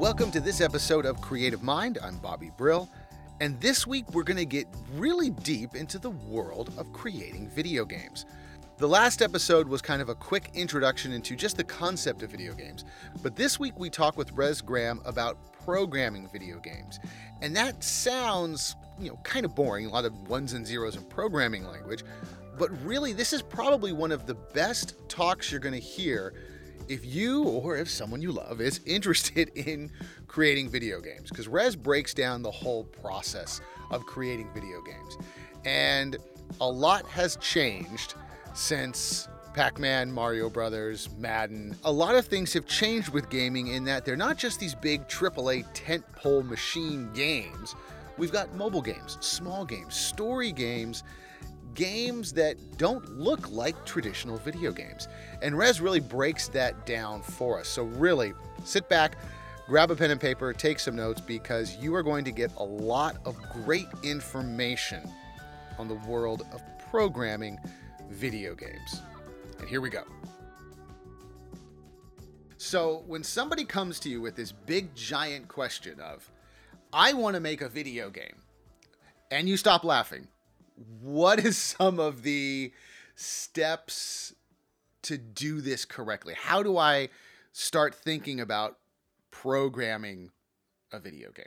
Welcome to this episode of Creative Mind. I'm Bobby Brill, and this week we're going to get really deep into the world of creating video games. The last episode was kind of a quick introduction into just the concept of video games, but this week we talk with Rez Graham about programming video games. And that sounds, you know, kind of boring, a lot of ones and zeros in programming language, but really this is probably one of the best talks you're going to hear if you or if someone you love is interested in creating video games, because Rez breaks down the whole process of creating video games. And a lot has changed since Pac Man, Mario Brothers, Madden. A lot of things have changed with gaming in that they're not just these big AAA tentpole machine games. We've got mobile games, small games, story games games that don't look like traditional video games. And Rez really breaks that down for us. So, really, sit back, grab a pen and paper, take some notes because you are going to get a lot of great information on the world of programming video games. And here we go. So, when somebody comes to you with this big giant question of, I want to make a video game, and you stop laughing, what is some of the steps to do this correctly? How do I start thinking about programming a video game?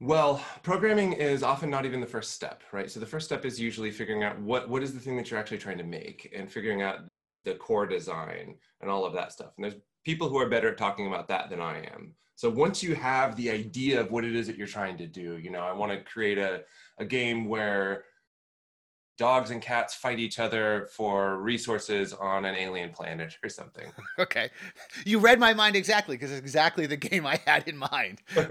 Well, programming is often not even the first step, right? So the first step is usually figuring out what what is the thing that you're actually trying to make and figuring out the core design and all of that stuff. And there's people who are better at talking about that than I am. So once you have the idea of what it is that you're trying to do, you know, I want to create a, a game where dogs and cats fight each other for resources on an alien planet or something. Okay. You read my mind exactly because it's exactly the game I had in mind. so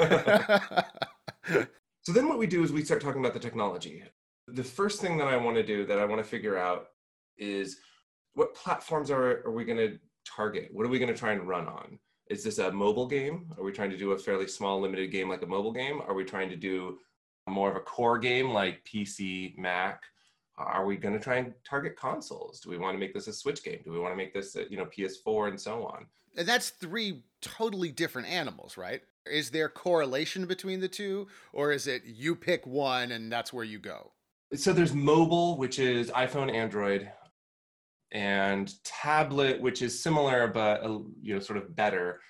then what we do is we start talking about the technology. The first thing that I want to do that I want to figure out is what platforms are, are we going to target? What are we going to try and run on? Is this a mobile game? Are we trying to do a fairly small limited game like a mobile game? Are we trying to do more of a core game like PC, Mac? Are we going to try and target consoles? Do we want to make this a switch game? Do we want to make this a, you know ps4 and so on? And that's three totally different animals right? Is there correlation between the two or is it you pick one and that's where you go? So there's mobile which is iphone android and tablet which is similar but uh, you know sort of better.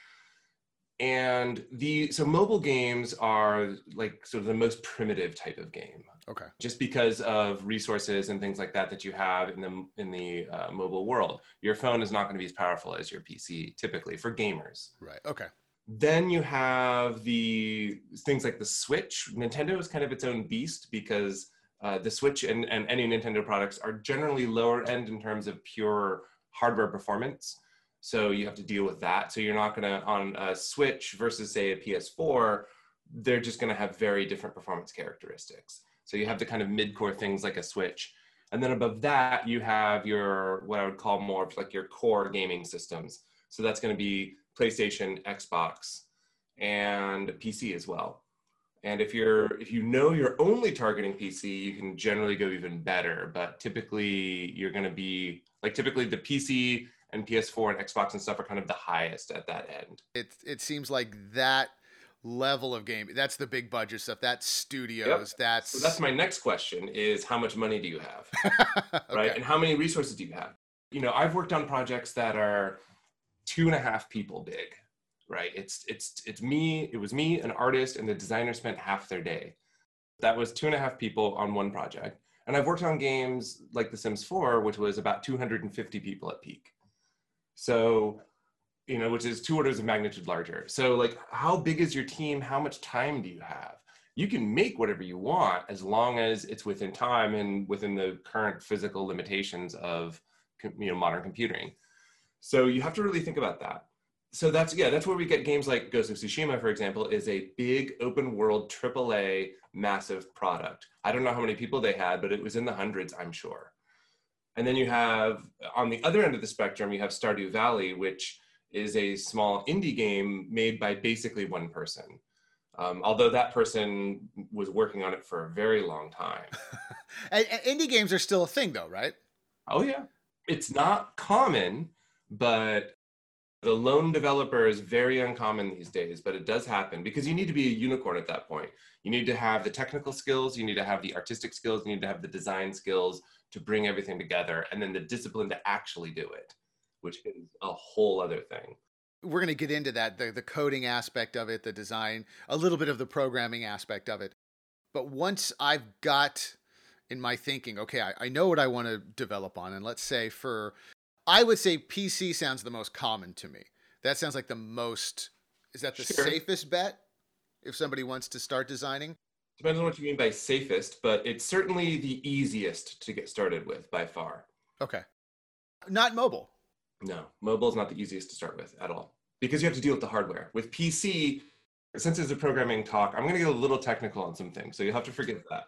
And the so mobile games are like sort of the most primitive type of game okay. Just because of resources and things like that that you have in the in the uh, mobile world your phone is not going to be as powerful as your pc typically for gamers. Right okay. Then you have the things like the switch. Nintendo is kind of its own beast because uh, the switch and, and any nintendo products are generally lower end in terms of pure hardware performance. So you have to deal with that. So you're not going to, on a Switch versus, say, a PS4, they're just going to have very different performance characteristics. So you have the kind of mid core things like a Switch. And then above that, you have your, what I would call more like your core gaming systems. So that's going to be PlayStation, Xbox, and PC as well. And if you're if you know you're only targeting PC, you can generally go even better. But typically, you're going to be like typically the PC and PS4 and Xbox and stuff are kind of the highest at that end. It it seems like that level of game. That's the big budget stuff. That's studios. Yep. that's so that's my next question is how much money do you have? Okay. right? And how many resources do you have? You know i've worked on projects that are two and a half people big right? It's it's it's me it was me an artist and the designer spent half their day. That was two and a half people on one project. And i've worked on games like the sims 4 which was about 250 people at peak. So, you know, which is two orders of magnitude larger. So, like, how big is your team? How much time do you have? You can make whatever you want as long as it's within time and within the current physical limitations of you know modern computing. So you have to really think about that. So that's yeah, that's where we get games like Ghost of Tsushima, for example, is a big open world AAA massive product. I don't know how many people they had, but it was in the hundreds, I'm sure. And then you have on the other end of the spectrum, you have Stardew Valley, which is a small indie game made by basically one person. Um, although that person was working on it for a very long time. and, and indie games are still a thing, though, right? Oh, yeah. It's not common, but The lone developer is very uncommon these days, but it does happen because you need to be a unicorn at that point. You need to have the technical skills, you need to have the artistic skills, you need to have the design skills to bring everything together, and then the discipline to actually do it, which is a whole other thing. We're going to get into that the, the coding aspect of it, the design, a little bit of the programming aspect of it. But once I've got in my thinking, okay, I, I know what I want to develop on, and let's say for I would say PC sounds the most common to me. That sounds like the most. Is that the sure. safest bet if somebody wants to start designing? Depends on what you mean by safest, but it's certainly the easiest to get started with by far. Okay. Not mobile. No, mobile is not the easiest to start with at all because you have to deal with the hardware. With PC, since it's a programming talk, I'm going to get a little technical on some things, so you'll have to forgive that.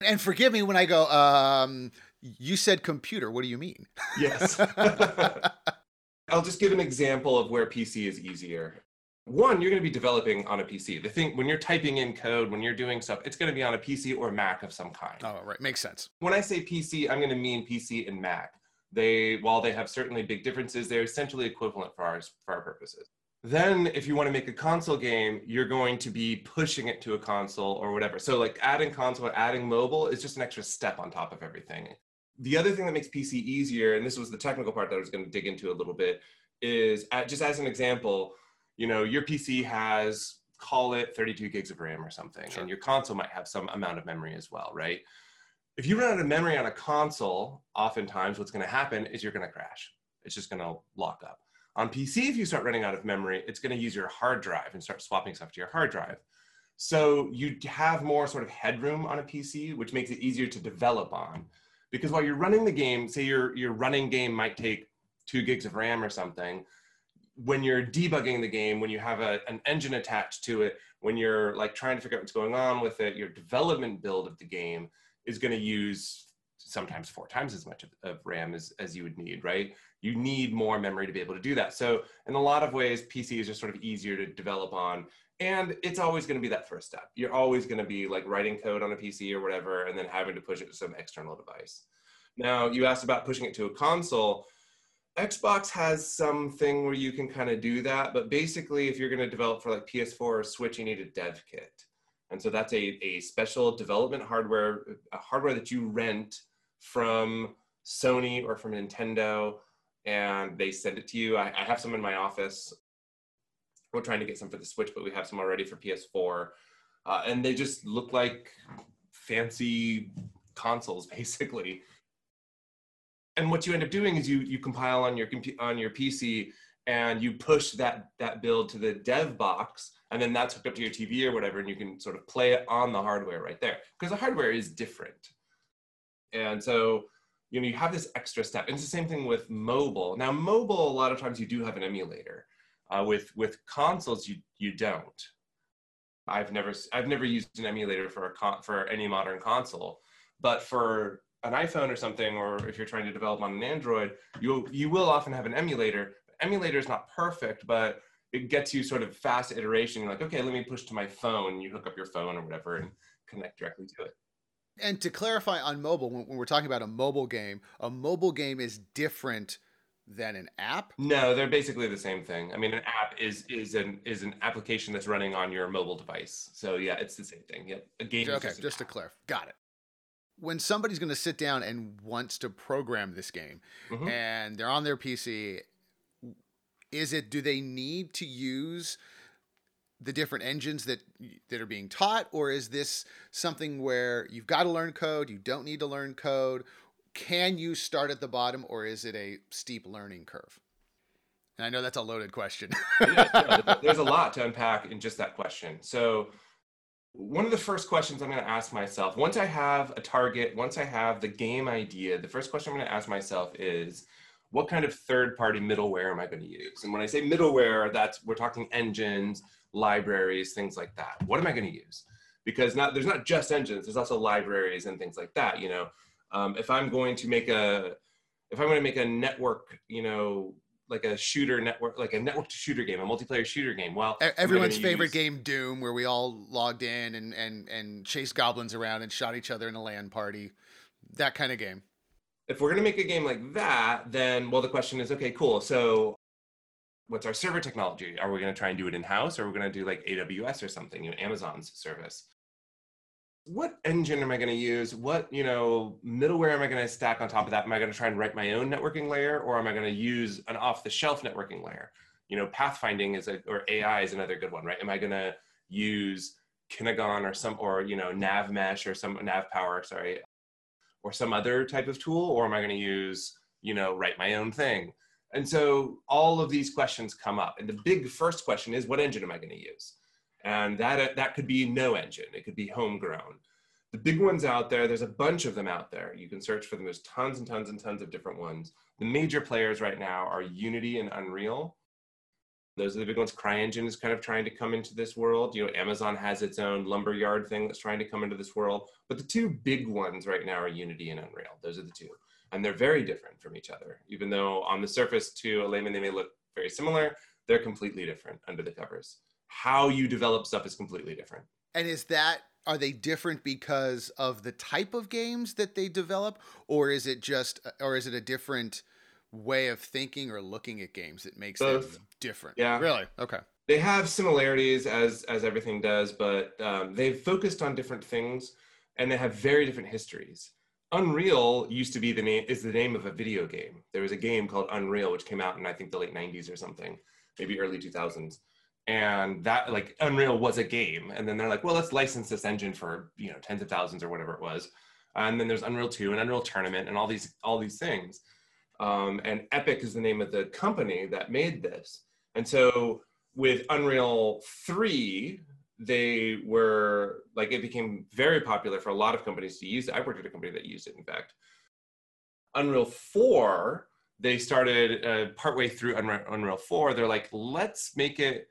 And forgive me when I go, um, you said computer. What do you mean? Yes. I'll just give an example of where PC is easier. One, you're going to be developing on a PC. The thing when you're typing in code, when you're doing stuff, it's going to be on a PC or Mac of some kind. Oh, right, makes sense. When I say PC, I'm going to mean PC and Mac. They, while they have certainly big differences, they're essentially equivalent for ours for our purposes. Then, if you want to make a console game, you're going to be pushing it to a console or whatever. So, like adding console or adding mobile is just an extra step on top of everything the other thing that makes PC easier, and this was the technical part that I was going to dig into a little bit, is at, just as an example, you know, your PC has call it 32 gigs of RAM or something, sure. and your console might have some amount of memory as well, right? If you run out of memory on a console, oftentimes what's going to happen is you're going to crash. It's just going to lock up. On PC, if you start running out of memory, it's going to use your hard drive and start swapping stuff to your hard drive. So you have more sort of headroom on a PC, which makes it easier to develop on because while you're running the game, say your, your running game might take two gigs of RAM or something, when you're debugging the game, when you have a, an engine attached to it, when you're like trying to figure out what's going on with it, your development build of the game is going to use sometimes four times as much of, of, RAM as, as you would need, right? You need more memory to be able to do that. So in a lot of ways, PC is just sort of easier to develop on and it's always going to be that first step you're always going to be like writing code on a pc or whatever and then having to push it to some external device now you asked about pushing it to a console xbox has something where you can kind of do that but basically if you're going to develop for like ps4 or switch you need a dev kit and so that's a, a special development hardware hardware that you rent from sony or from nintendo and they send it to you I, I have some in my office we're trying to get some for the Switch, but we have some already for PS4. Uh, and they just look like fancy consoles, basically. And what you end up doing is you you compile on your on your PC and you push that that build to the dev box, and then that's hooked up to your TV or whatever, and you can sort of play it on the hardware right there because the hardware is different. And so you know you have this extra step. And it's the same thing with mobile. Now mobile, a lot of times you do have an emulator uh, with with consoles, you you don't. I've never I've never used an emulator for a con- for any modern console, but for an iPhone or something, or if you're trying to develop on an Android, you you will often have an emulator. Emulator is not perfect, but it gets you sort of fast iteration. You're like, okay, let me push to my phone. You hook up your phone or whatever and connect directly to it. And to clarify on mobile, when, when we're talking about a mobile game, a mobile game is different than an app? No, they're basically the same thing. I mean, an app is is an is an application that's running on your mobile device. So yeah, it's the same thing. Yep, a game. Okay, just, just to clarify, got it. When somebody's going to sit down and wants to program this game, mm-hmm. and they're on their PC, is it do they need to use the different engines that that are being taught, or is this something where you've got to learn code, you don't need to learn code, can you start at the bottom or is it a steep learning curve? And I know that's a loaded question. there's a lot to unpack in just that question. So, one of the first questions I'm going to ask myself once I have a target, once I have the game idea, the first question I'm going to ask myself is what kind of third party middleware am I going to use? And when I say middleware, that's we're talking engines, libraries, things like that. What am I going to use? Because not there's not just engines, there's also libraries and things like that. You know, um, if I'm going to make a, if I'm going to make a network, you know, like a shooter network, like a network to shooter game, a multiplayer shooter game. Well, everyone's favorite use... game, Doom, where we all logged in and and and chased goblins around and shot each other in a LAN party, that kind of game. If we're going to make a game like that, then well, the question is, okay, cool. So what's our server technology? Are we going to try and do it in house, or are we going to do like AWS or something, you know, Amazon's service? What engine am I going to use? What you know middleware am I going to stack on top of that? Am I going to try and write my own networking layer, or am I going to use an off-the-shelf networking layer? You know, pathfinding is a or AI is another good one, right? Am I going to use Kynogon or some or you know NavMesh or some NavPower, sorry, or some other type of tool, or am I going to use you know write my own thing? And so all of these questions come up. And the big first question is, what engine am I going to use? And that, uh, that could be no engine, it could be homegrown. The big ones out there, there's a bunch of them out there. You can search for them. There's tons and tons and tons of different ones. The major players right now are Unity and Unreal. Those are the big ones. CryEngine is kind of trying to come into this world. You know, Amazon has its own lumberyard thing that's trying to come into this world. But the two big ones right now are Unity and Unreal. Those are the two and they're very different from each other. Even though on the surface to a layman they may look very similar, they're completely different under the covers. How you develop stuff is completely different. And is that are they different because of the type of games that they develop or is it just or is it a different way of thinking or looking at games that makes Both. them different? Yeah. Really? Okay. They have similarities as as everything does, but um, they've focused on different things and they have very different histories. Unreal used to be the name is the name of a video game. There was a game called Unreal which came out in I think the late 90s or something, maybe early 2000s. And that like Unreal was a game and then they're like, well, let's license this engine for, you know, tens of thousands or whatever it was. And then there's Unreal 2 and Unreal Tournament and all these all these things. Um, and Epic is the name of the company that made this. And so with Unreal 3, they were like it became very popular for a lot of companies to use it. I worked at a company that used it, in fact. Unreal 4, they started uh, partway through Unreal, Unreal 4, they're like, let's make it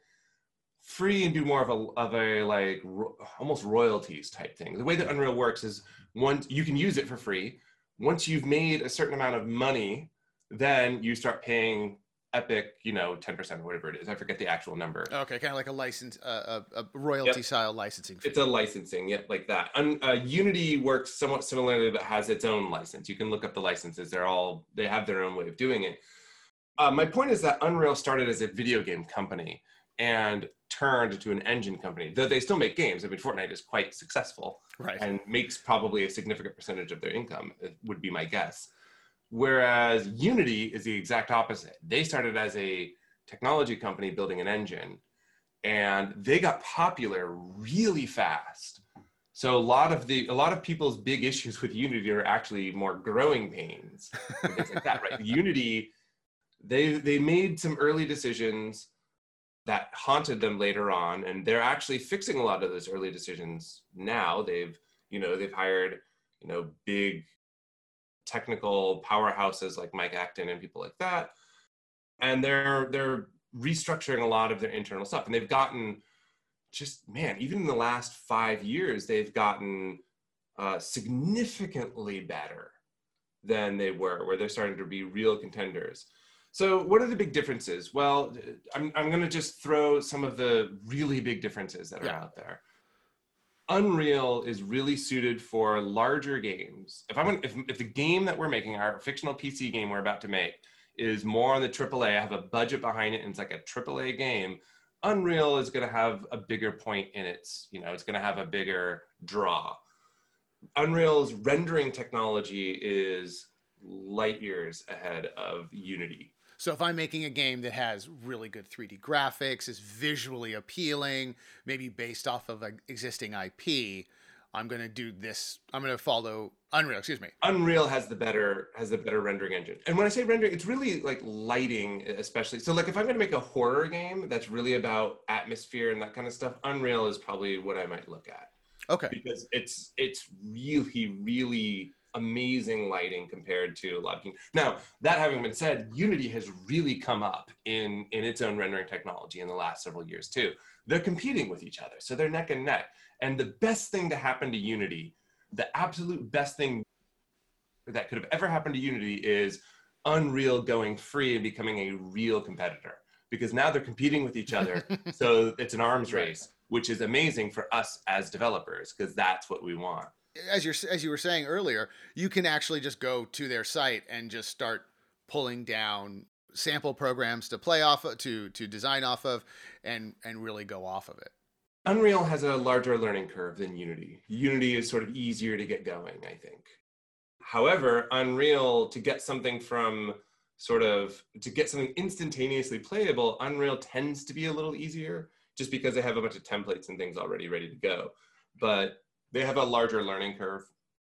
free and do more of a of a like ro- almost royalties type thing. The way that Unreal works is once you can use it for free. Once you've made a certain amount of money, then you start paying Epic, you know, 10% or whatever it is. I forget the actual number. Okay, kind of like a license, uh, a, a royalty yep. style licensing. Fee. It's a licensing, yep, like that. Uh, Unity works somewhat similarly, but has its own license. You can look up the licenses. They're all, they have their own way of doing it. Uh, my point is that Unreal started as a video game company and turned to an engine company, though they still make games. I mean, Fortnite is quite successful right. and makes probably a significant percentage of their income, would be my guess. Whereas Unity is the exact opposite. They started as a technology company building an engine and they got popular really fast. So a lot of the a lot of people's big issues with Unity are actually more growing pains, things like that, right? Unity, they they made some early decisions that haunted them later on, and they're actually fixing a lot of those early decisions now. They've you know they've hired you know big technical powerhouses like Mike Acton and people like that. And they're they're restructuring a lot of their internal stuff. And they've gotten just man, even in the last five years, they've gotten uh, significantly better than they were, where they're starting to be real contenders. So, what are the big differences? Well, I'm, I'm going to just throw some of the really big differences that are yeah. out there. Unreal is really suited for larger games. If I'm if, if the game that we're making, our fictional PC game we're about to make, is more on the AAA, I have a budget behind it, and it's like a AAA game. Unreal is going to have a bigger point in its, you know, it's going to have a bigger draw. Unreal's rendering technology is light years ahead of Unity. So if I'm making a game that has really good 3D graphics, is visually appealing, maybe based off of an existing IP, I'm going to do this. I'm going to follow Unreal. Excuse me. Unreal has the better has the better rendering engine. And when I say rendering, it's really like lighting, especially. So like if I'm going to make a horror game that's really about atmosphere and that kind of stuff, Unreal is probably what I might look at. Okay. Because it's it's really really amazing lighting compared to a lot of. Now, that having been said, Unity has really come up in, in its own rendering technology in the last several years too. They're competing with each other, so they're neck and neck. And the best thing to happen to Unity, the absolute best thing that could have ever happened to Unity is Unreal going free and becoming a real competitor because now they're competing with each other. so it's an arms race, which is amazing for us as developers because that's what we want as you're as you were saying earlier, you can actually just go to their site and just start pulling down sample programs to play off of, to to design off of, and and really go off of it. Unreal has a larger learning curve than Unity. Unity is sort of easier to get going, I think. However, Unreal to get something from sort of to get something instantaneously playable, Unreal tends to be a little easier just because they have a bunch of templates and things already ready to go. But they have a larger learning curve.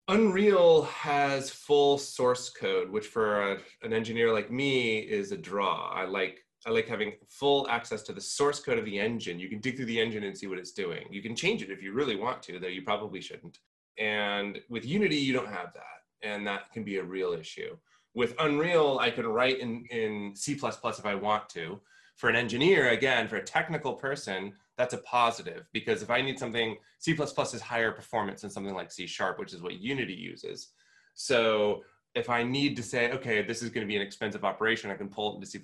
Unreal has full source code, which for a, an engineer like me is a draw. I like I like having full access to the source code of the engine. You can dig through the engine and see what it's doing. You can change it if you really want to, though you probably shouldn't. And with Unity, you don't have that. And that can be a real issue. With Unreal, I can write in, in C if I want to. For an engineer, again, for a technical person, that's a positive because if I need something, C is higher performance than something like C sharp, which is what Unity uses. So if I need to say, okay, this is going to be an expensive operation, I can pull it into C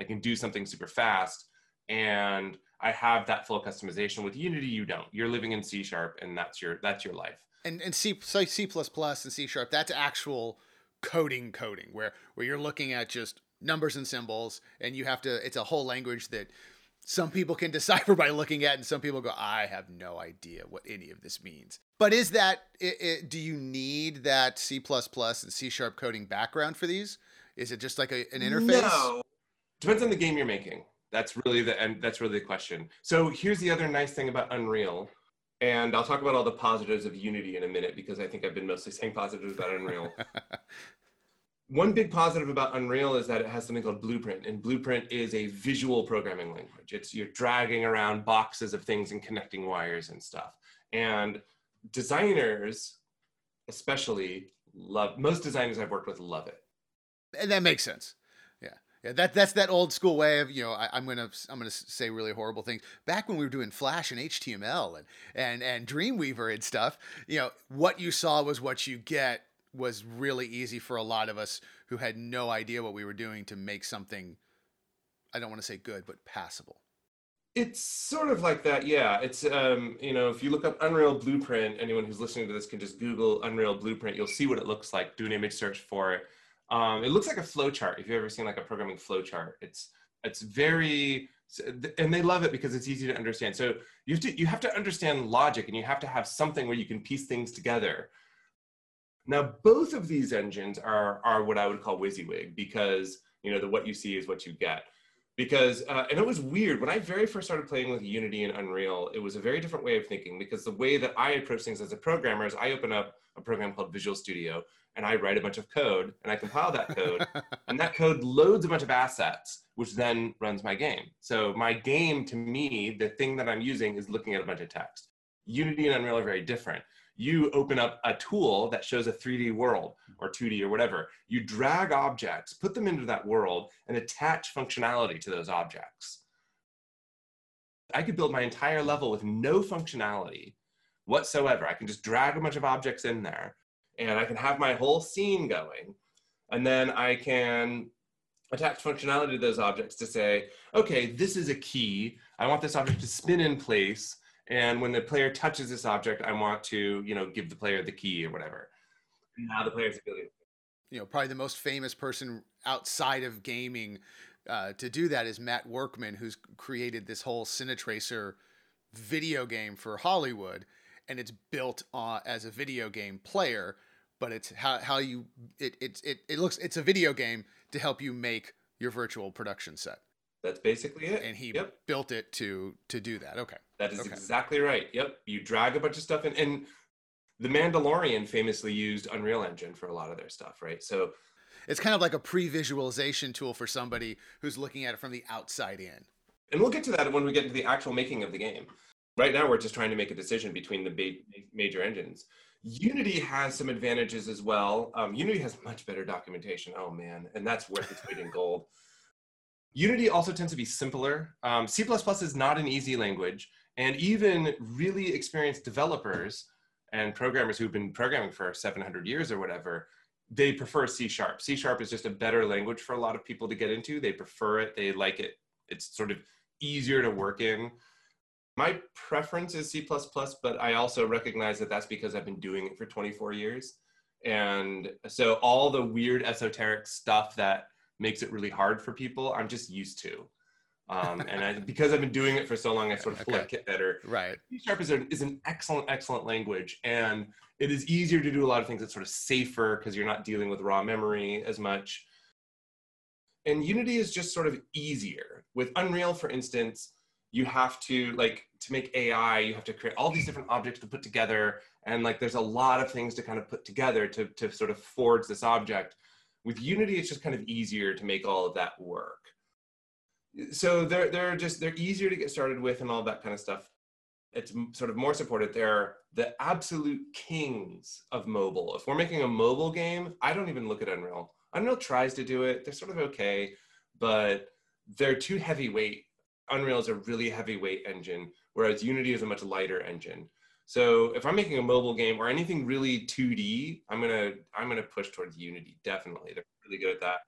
I can do something super fast and I have that full customization. With Unity, you don't. You're living in C sharp and that's your that's your life. And and C so C and C sharp, that's actual coding coding where where you're looking at just numbers and symbols and you have to it's a whole language that some people can decipher by looking at and some people go i have no idea what any of this means but is that it, it, do you need that c++ and c sharp coding background for these is it just like a, an interface no depends on the game you're making. That's really the and that's really the question. So here's the other nice thing about Unreal, and I'll talk about all the positives of Unity in a minute because I think I've been mostly saying positives about Unreal. One big positive about Unreal is that it has something called Blueprint, and Blueprint is a visual programming language. It's you're dragging around boxes of things and connecting wires and stuff. And designers, especially, love most designers I've worked with love it. And that makes sense. Yeah, that that's that old school way of you know I, am gonna I'm gonna say really horrible things. Back when we were doing Flash and HTML and and and Dreamweaver and stuff, you know what you saw was what you get was really easy for a lot of us who had no idea what we were doing to make something. I don't want to say good, but passable. It's sort of like that, yeah. It's um, you know, if you look up Unreal Blueprint, anyone who's listening to this can just Google Unreal Blueprint. You'll see what it looks like. Do an image search for it um, it looks like a flow chart. If you've ever seen like a programming flow chart, it's it's very and they love it because it's easy to understand. So you have to you have to understand logic and you have to have something where you can piece things together. Now both of these engines are are what I would call WYSIWYG because you know the what you see is what you get. Because uh, and it was weird when I very first started playing with Unity and Unreal. It was a very different way of thinking because the way that I approach things as a programmer is I open up a program called Visual Studio and I write a bunch of code and I compile that code and that code loads a bunch of assets, which then runs my game. So my game to me, the thing that I'm using is looking at a bunch of text. Unity and Unreal are very different. You open up a tool that shows a 3D world or 2D or whatever. You drag objects, put them into that world, and attach functionality to those objects. I could build my entire level with no functionality whatsoever. I can just drag a bunch of objects in there and I can have my whole scene going. And then I can attach functionality to those objects to say, okay, this is a key. I want this object to spin in place. And when the player touches this object, I want to, you know, give the player the key or whatever. Now the player's ability. You know, probably the most famous person outside of gaming uh, to do that is Matt Workman, who's created this whole Cinetracer video game for Hollywood, and it's built uh, as a video game player but it's how, how you it, it it it looks it's a video game to help you make your virtual production set. That's basically it. And he yep. built it to to do that. Okay. That is okay. exactly right. Yep. You drag a bunch of stuff in and the Mandalorian famously used Unreal Engine for a lot of their stuff, right? So it's kind of like a pre-visualization tool for somebody who's looking at it from the outside in. And we'll get to that when we get into the actual making of the game. Right now, we're just trying to make a decision between the major engines. Unity has some advantages as well. Um, Unity has much better documentation. Oh man, and that's worth its weight in gold. Unity also tends to be simpler. Um, C++ is not an easy language, and even really experienced developers and programmers who've been programming for 700 years or whatever, they prefer C sharp. C sharp is just a better language for a lot of people to get into. They prefer it. They like it. It's sort of easier to work in my preference is C++, but I also recognize that that's because I've been doing it for 24 years. And so all the weird esoteric stuff that makes it really hard for people. I'm just used to. Um, and I, because I've been doing it for so long, I sort of okay. like it better. Right. C sharp is, a, is an excellent, excellent language, and it is easier to do a lot of things. It's sort of safer because you're not dealing with raw memory as much. And Unity is just sort of easier. With Unreal, for instance, you have to like to make AI, you have to create all these different objects to put together, and like there's a lot of things to kind of put together to to sort of forge this object. With Unity, it's just kind of easier to make all of that work so they're they're just they're easier to get started with and all that kind of stuff. It's sort of more supported. They're the absolute kings of mobile. If we're making a mobile game i don't even look at unreal. Unreal tries to do it. They're sort of okay but they're too heavyweight. Unreal is a really heavyweight engine whereas unity is a much lighter engine. So if i'm making a mobile game or anything really 2d i'm gonna i'm gonna push towards unity definitely. They're really good at that.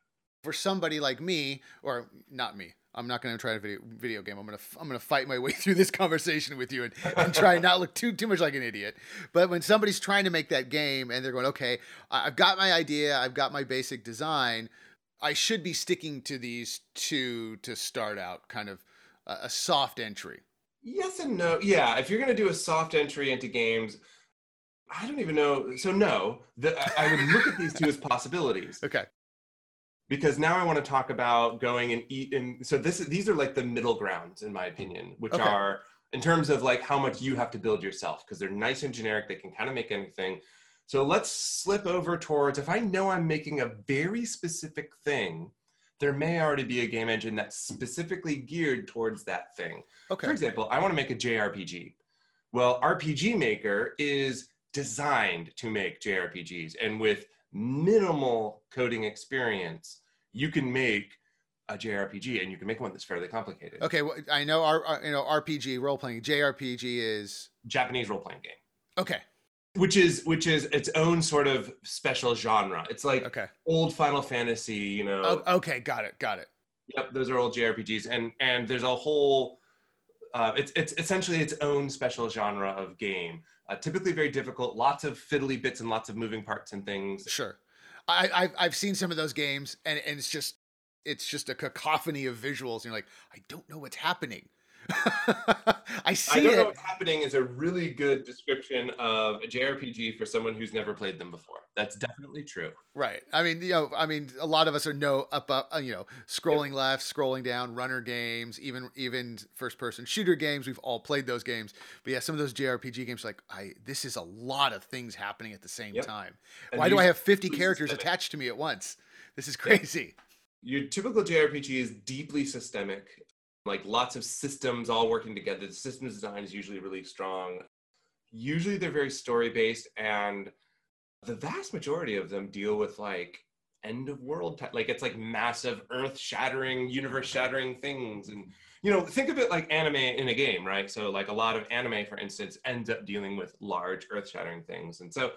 For somebody like me or not me I'm not going to try a video, video game. I'm going to I'm going to fight my way through this conversation with you and, and try and not look too too much like an idiot. But when somebody's trying to make that game and they're going, okay, I've got my idea, I've got my basic design, I should be sticking to these two to start out, kind of a, a soft entry. Yes and no. Yeah, if you're going to do a soft entry into games, I don't even know. So no, the, I would look at these two as possibilities. Okay because now I want to talk about going and eat. And so this these are like the middle grounds, in my opinion, which okay. are in terms of like how much you have to build yourself because they're nice and generic. They can kind of make anything. So let's slip over towards if I know I'm making a very specific thing, there may already be a game engine that's specifically geared towards that thing. Okay. For example, I want to make a JRPG. Well, RPG Maker is designed to make JRPGs, and with minimal coding experience, you can make a JRPG and you can make one that's fairly complicated. Okay, well, I know our, you know RPG role playing JRPG is Japanese role playing game. Okay. Which is which is its own sort of special genre. It's like okay. old Final Fantasy, you know. Oh, okay, got it, got it. Yep, those are old JRPGs, and and there's a whole. Uh, it's it's essentially its own special genre of game. Uh, typically very difficult, lots of fiddly bits and lots of moving parts and things. Sure. I, I've, I've seen some of those games and, and it's just it's just a cacophony of visuals and you're like i don't know what's happening I see I don't it. know what's happening is a really good description of a JRPG for someone who's never played them before. That's definitely true. Right. I mean, you know, I mean, a lot of us are no up, up, uh, you know, scrolling left, scrolling down, runner games, even even first person shooter games. We've all played those games. But yeah, some of those JRPG games, like, I this is a lot of things happening at the same yep. time. And Why do I have 50 characters systemic. attached to me at once? This is crazy. Your typical JRPG is deeply systemic like lots of systems all working together. The systems design is usually really strong. Usually they're very story based, and the vast majority of them deal with like end of world type, like it's like massive earth shattering, universe shattering things. And you know, think of it like anime in a game, right? So like a lot of anime, for instance, ends up dealing with large earth shattering things. And so,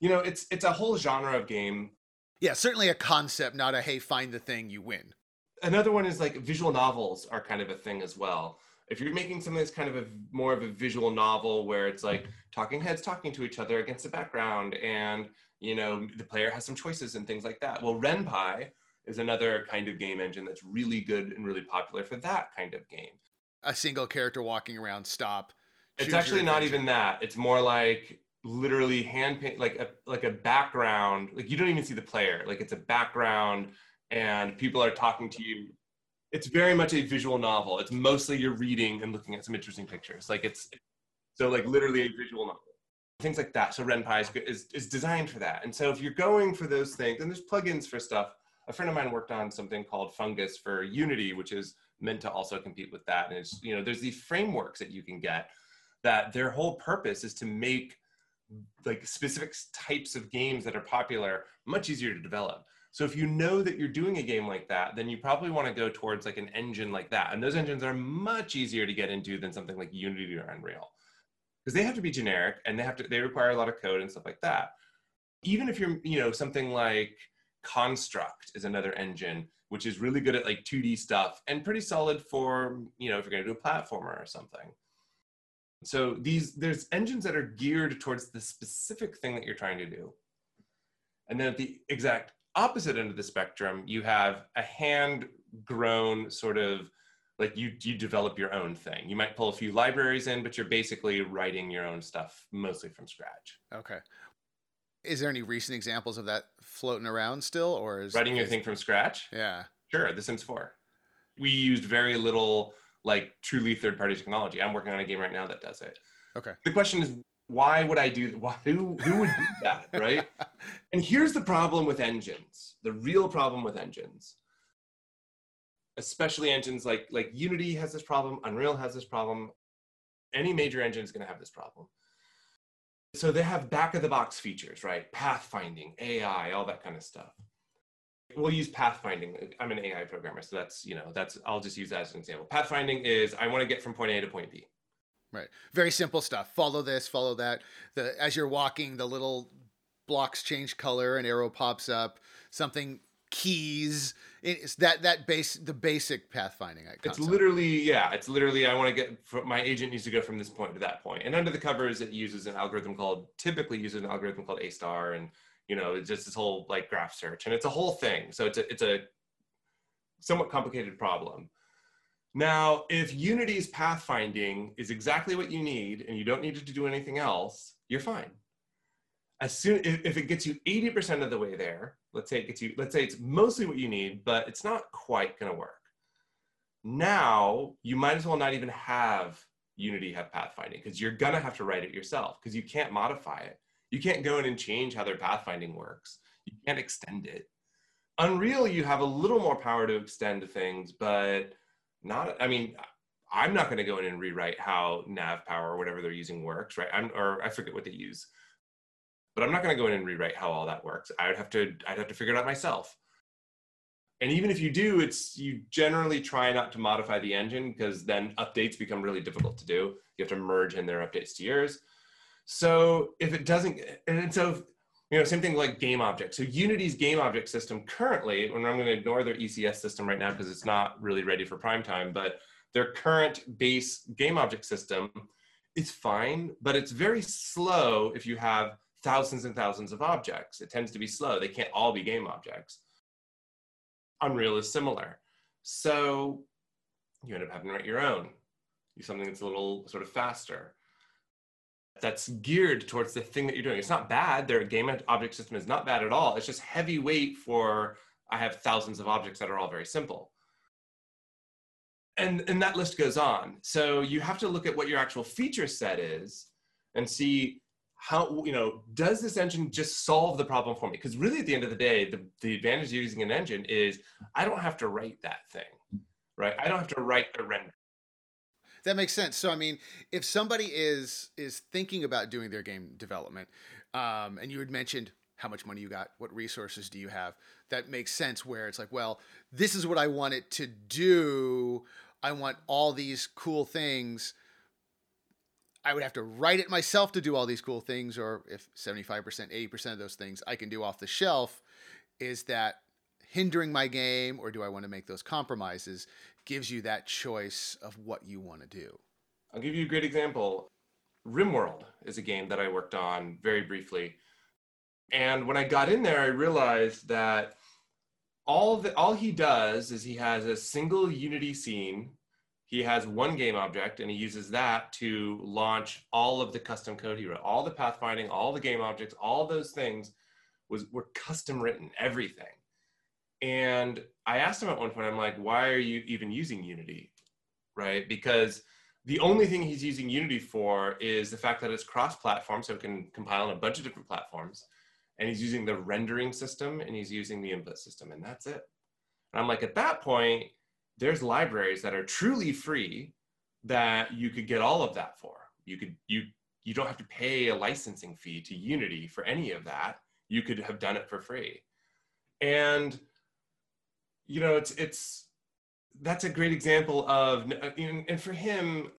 you know, it's it's a whole genre of game. Yeah, certainly a concept, not a hey, find the thing, you win another one is like visual novels are kind of a thing as well. If you're making something that's kind of a more of a visual novel where it's like talking heads talking to each other against the background and you know the player has some choices and things like that. Well ren'py is another kind of game engine that's really good and really popular for that kind of game. A single character walking around stop. It's actually not even that. It's more like literally hand paint like a like a background like you don't even see the player. Like it's a background and people are talking to you. It's very much a visual novel. It's mostly you're reading and looking at some interesting pictures. Like it's so like literally a visual novel. Things like that. So ren'py is, is, is designed for that. And so if you're going for those things and there's plugins for stuff a friend of mine worked on something called fungus for unity which is meant to also compete with that. And it's you know there's these frameworks that you can get that their whole purpose is to make like specific types of games that are popular much easier to develop so if you know that you're doing a game like that, then you probably want to go towards like an engine like that. And those engines are much easier to get into than something like Unity or Unreal. Because they have to be generic and they have to they require a lot of code and stuff like that. Even if you're, you know, something like Construct is another engine, which is really good at like 2D stuff and pretty solid for, you know, if you're going to do a platformer or something. So these there's engines that are geared towards the specific thing that you're trying to do. And then at the exact opposite end of the spectrum, you have a hand grown sort of like you you develop your own thing. You might pull a few libraries in, but you're basically writing your own stuff mostly from scratch. Okay. Is there any recent examples of that floating around still, or is writing your is, thing from scratch? Yeah. Sure. The Sims 4. We used very little like truly third-party technology. I'm working on a game right now that does it. Okay. The question is, why would I do? Why, who who would do that, right? and here's the problem with engines. The real problem with engines especially engines like like Unity has this problem, Unreal has this problem. Any major engine is going to have this problem. So they have back of the box features, right? Pathfinding, AI, all that kind of stuff. We'll use pathfinding. I'm an AI programmer, so that's you know that's I'll just use that as an example. Pathfinding is I want to get from point A to point B. Right. Very simple stuff. Follow this, follow that. The as you're walking, the little blocks change color, an arrow pops up. Something keys. It's that that base the basic pathfinding. Concept. It's literally yeah. It's literally I want to get my agent needs to go from this point to that point. And under the covers, it uses an algorithm called typically uses an algorithm called A star, and you know it's just this whole like graph search, and it's a whole thing. So it's a it's a somewhat complicated problem. Now, if Unity's pathfinding is exactly what you need, and you don't need it to do anything else, you're fine. As soon if, it gets you 80% of the way there, let's say it gets you, let's say it's mostly what you need, but it's not quite going to work. Now you might as well not even have Unity have pathfinding because you're going to have to write it yourself because you can't modify it. You can't go in and change how their pathfinding works. You can't extend it. Unreal, you have a little more power to extend things, but not, I mean, I'm not going to go in and rewrite how NavPower or whatever they're using works, right? I'm, or I forget what they use but I'm not going to go in and rewrite how all that works. I would have to, I'd have to figure it out myself. And even if you do, it's you generally try not to modify the engine because then updates become really difficult to do. You have to merge in their updates to yours. So if it doesn't, and so you know, same thing like game objects. So Unity's game object system currently, and I'm going to ignore their ECS system right now because it's not really ready for prime time, but their current base game object system is fine, but it's very slow if you have thousands and thousands of objects. It tends to be slow. They can't all be game objects. Unreal is similar. So you end up having to write your own. Something that's a little sort of faster. That's geared towards the thing that you're doing. It's not bad. Their game object system is not bad at all. It's just heavy weight for I have thousands of objects that are all very simple. And, and that list goes on. So you have to look at what your actual feature set is and see how you know does this engine just solve the problem for me because really at the end of the day the, the advantage of using an engine is i don't have to write that thing right i don't have to write the render that makes sense. So i mean if somebody is is thinking about doing their game development um, and you had mentioned how much money you got what resources do you have that makes sense where it's like well this is what i want it to do. I want all these cool things. I would have to write it myself to do all these cool things, or if 75%, 80% of those things I can do off the shelf, is that hindering my game, or do I want to make those compromises? Gives you that choice of what you want to do. I'll give you a great example. RimWorld is a game that I worked on very briefly. And when I got in there, I realized that all the all he does is he has a single Unity scene he has one game object and he uses that to launch all of the custom code he wrote all the pathfinding all the game objects all those things was were custom written everything and i asked him at one point i'm like why are you even using unity right because the only thing he's using unity for is the fact that it's cross platform so it can compile on a bunch of different platforms and he's using the rendering system and he's using the input system and that's it and i'm like at that point there's libraries that are truly free that you could get all of that for. You could you you don't have to pay a licensing fee to Unity for any of that. You could have done it for free. And you know, it's it's that's a great example of uh, and for him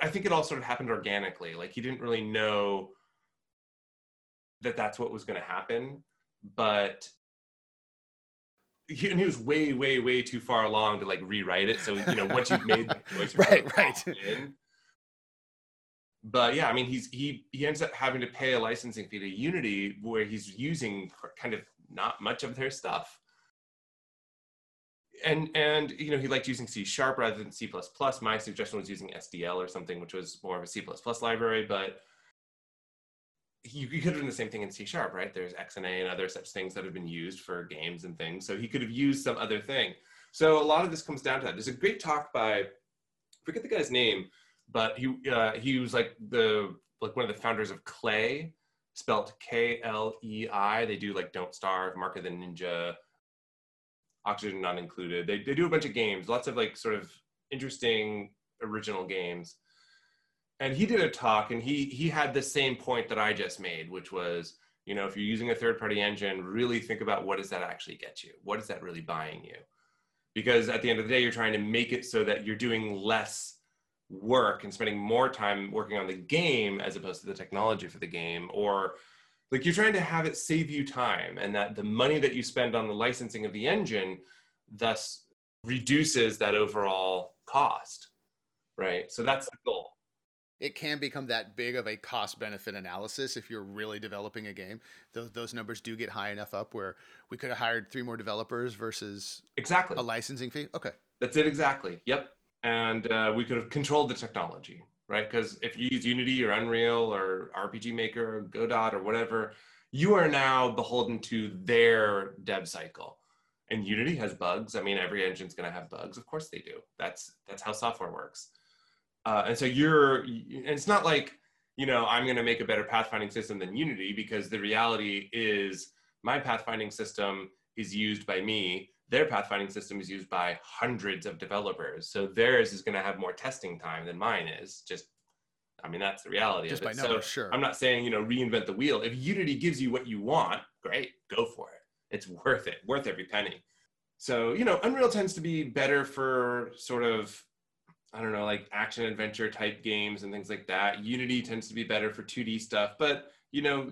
I think it all sort of happened organically. Like he didn't really know that that's what was going to happen, but he, and he was way, way, way too far along to like rewrite it. So you know, once you've made the choice, right, right. In, but yeah, I mean, he's he he ends up having to pay a licensing fee to Unity where he's using kind of not much of their stuff. And and you know he liked using C sharp rather than C++. plus My suggestion was using SDL or something, which was more of a C++ library, but you, could have done the same thing in C sharp, right? There's XNA and other such things that have been used for games and things. So he could have used some other thing. So a lot of this comes down to that. There's a great talk by, forget the guy's name, but he uh, he was like the like one of the founders of Klei, spelled K L E I. They do like Don't Starve, Mark of the Ninja, Oxygen Not Included. They they do a bunch of games, lots of like sort of interesting original games. And he did a talk, and he he had the same point that I just made, which was you know if you're using a third party engine, really think about what does that actually get you? What is that really buying you? Because at the end of the day, you're trying to make it so that you're doing less work and spending more time working on the game as opposed to the technology for the game or like you're trying to have it save you time and that the money that you spend on the licensing of the engine thus reduces that overall cost right? So that's the goal. It can become that big of a cost benefit analysis if you're really developing a game. Those, those numbers do get high enough up where we could have hired three more developers versus exactly. a licensing fee? Okay. That's it exactly. Yep. And uh, we could have controlled the technology, right? Because if you use Unity or Unreal or RPG Maker or Godot or whatever, you are now beholden to their dev cycle. And Unity has bugs. I mean, every engine's going to have bugs. Of course they do. That's that's how software works. Uh, and so you're, and it's not like you know I'm going to make a better pathfinding system than Unity because the reality is my pathfinding system is used by me their pathfinding system is used by hundreds of developers. So theirs is going to have more testing time than mine is. Just, I mean, that's the reality Just of it. by numbers, so sure. I'm not saying, you know, reinvent the wheel. If Unity gives you what you want, great, go for it. It's worth it, worth every penny. So, you know, Unreal tends to be better for sort of, I don't know, like action adventure type games and things like that. Unity tends to be better for 2D stuff, but, you know,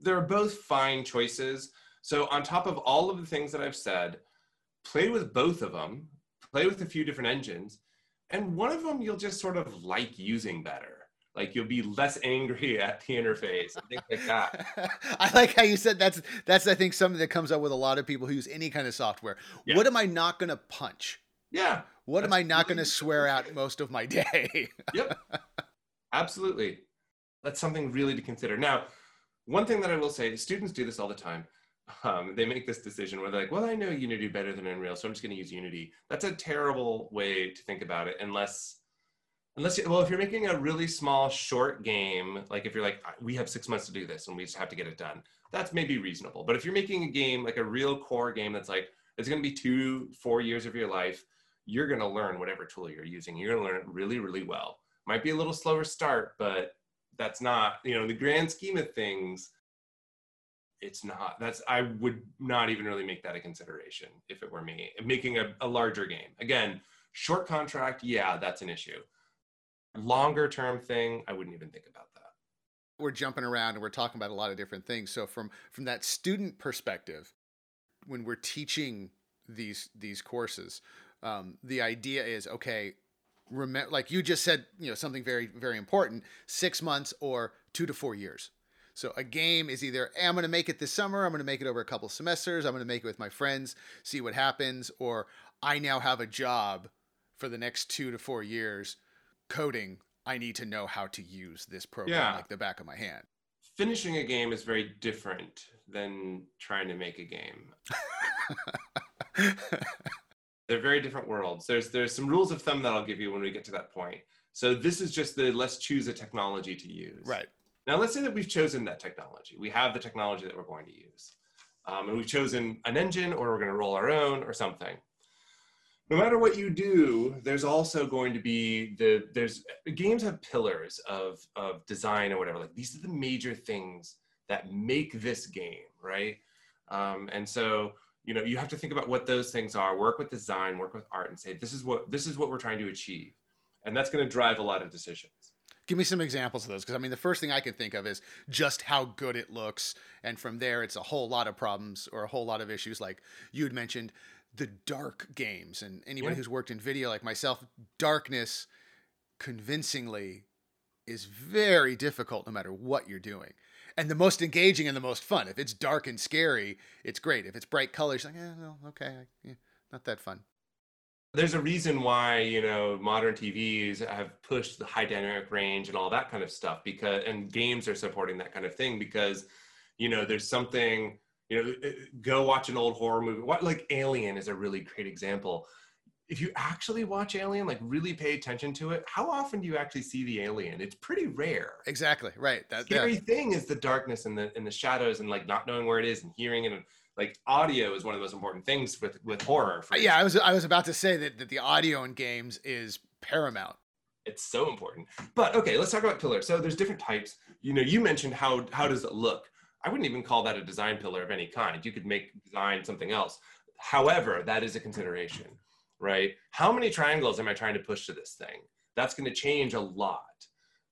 they're both fine choices. So, on top of all of the things that I've said, play with both of them, play with a few different engines, and one of them you'll just sort of like using better. Like you'll be less angry at the interface and things like that. I like how you said that's that's I think something that comes up with a lot of people who use any kind of software. Yeah. What am I not going to punch? Yeah. What am I not going to swear out most of my day? yep. Absolutely. That's something really to consider. Now, one thing that I will say, students do this all the time um, they make this decision where they're like, well, I know Unity better than Unreal, so I'm just going to use Unity. That's a terrible way to think about it, unless, unless, you, well, if you're making a really small, short game, like if you're like, we have six months to do this and we just have to get it done, that's maybe reasonable. But if you're making a game, like a real core game that's like, it's going to be two, four years of your life, you're going to learn whatever tool you're using. You're going to learn it really, really well. Might be a little slower start, but that's not, you know, the grand scheme of things, it's not that's i would not even really make that a consideration if it were me making a, a larger game. Again short contract yeah that's an issue. Longer term thing i wouldn't even think about that. We're jumping around and we're talking about a lot of different things. So from from that student perspective when we're teaching these these courses um, the idea is okay remember like you just said you know something very very important six months or two to four years so a game is either hey, I'm going to make it this summer, I'm going to make it over a couple semesters, I'm going to make it with my friends, see what happens, or I now have a job for the next two to four years coding. I need to know how to use this program yeah. like the back of my hand. Finishing a game is very different than trying to make a game. They're very different worlds. There's there's some rules of thumb that I'll give you when we get to that point. So this is just the let's choose a technology to use. Right. Now, let's say that we've chosen that technology. We have the technology that we're going to use. Um, and we've chosen an engine or we're going to roll our own or something. No matter what you do, there's also going to be the, there's, games have pillars of, of design or whatever. Like these are the major things that make this game, right? Um, and so, you know, you have to think about what those things are, work with design, work with art and say, this is what, this is what we're trying to achieve. And that's going to drive a lot of decisions. Give me some examples of those because I mean the first thing I can think of is just how good it looks, and from there it's a whole lot of problems or a whole lot of issues. Like you had mentioned, the dark games, and anybody yeah. who's worked in video like myself, darkness convincingly is very difficult no matter what you're doing. And the most engaging and the most fun. If it's dark and scary, it's great. If it's bright colors, like, eh, well, okay, yeah, not that fun. There's a reason why you know modern TVs have pushed the high dynamic range and all that kind of stuff because and games are supporting that kind of thing because you know there's something you know eh, go watch an old horror movie what like Alien is a really great example if you actually watch Alien, like really pay attention to it, how often do you actually see the alien? It's pretty rare. Exactly right. That scary yeah. thing is the darkness and the and the shadows and like not knowing where it is and hearing it. And like audio is one of the most important things with with horror. yeah, I was I was about to say that that the audio in games is paramount. It's so important. But okay, let's talk about pillars. So there's different types. You know, you mentioned how how does it look? I wouldn't even call that a design pillar of any kind. You could make design something else. However, that is a consideration right? How many triangles am I trying to push to this thing? That's going to change a lot.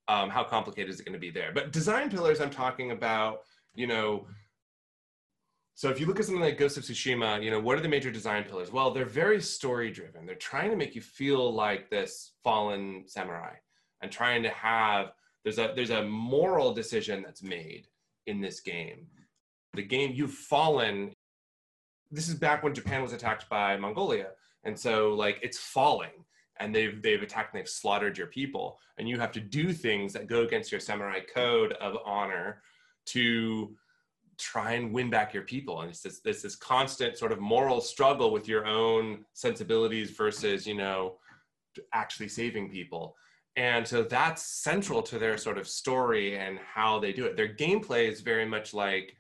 Um, how complicated is it going to be there? But design pillars, I'm talking about, you know, so if you look at something like Ghost of Tsushima, you know, what are the major design pillars? Well, they're very story driven. They're trying to make you feel like this fallen samurai and trying to have there's a there's a moral decision that's made in this game. The game you've fallen this is back when Japan was attacked by Mongolia. And so like it's falling and they've they've attacked and they've slaughtered your people and you have to do things that go against your samurai code of honor to try and win back your people. And it's this, this this constant sort of moral struggle with your own sensibilities versus you know actually saving people. And so that's central to their sort of story and how they do it. Their gameplay is very much like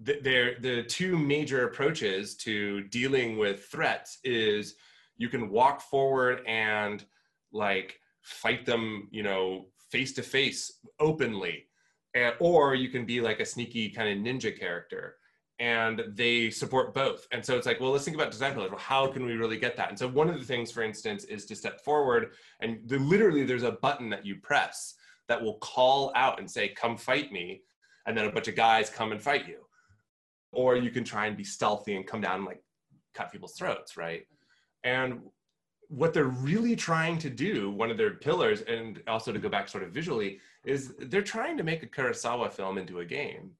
the, the two major approaches to dealing with threats is you can walk forward and like fight them, you know, face to face openly, and, or you can be like a sneaky kind of ninja character. And they support both. And so it's like, well, let's think about design pillars. Well, how can we really get that? And so one of the things, for instance, is to step forward and the, literally there's a button that you press that will call out and say, come fight me. And then a bunch of guys come and fight you or you can try and be stealthy and come down and like cut people's throats, right? And what they're really trying to do, one of their pillars, and also to go back sort of visually, is they're trying to make a Kurosawa film into a game.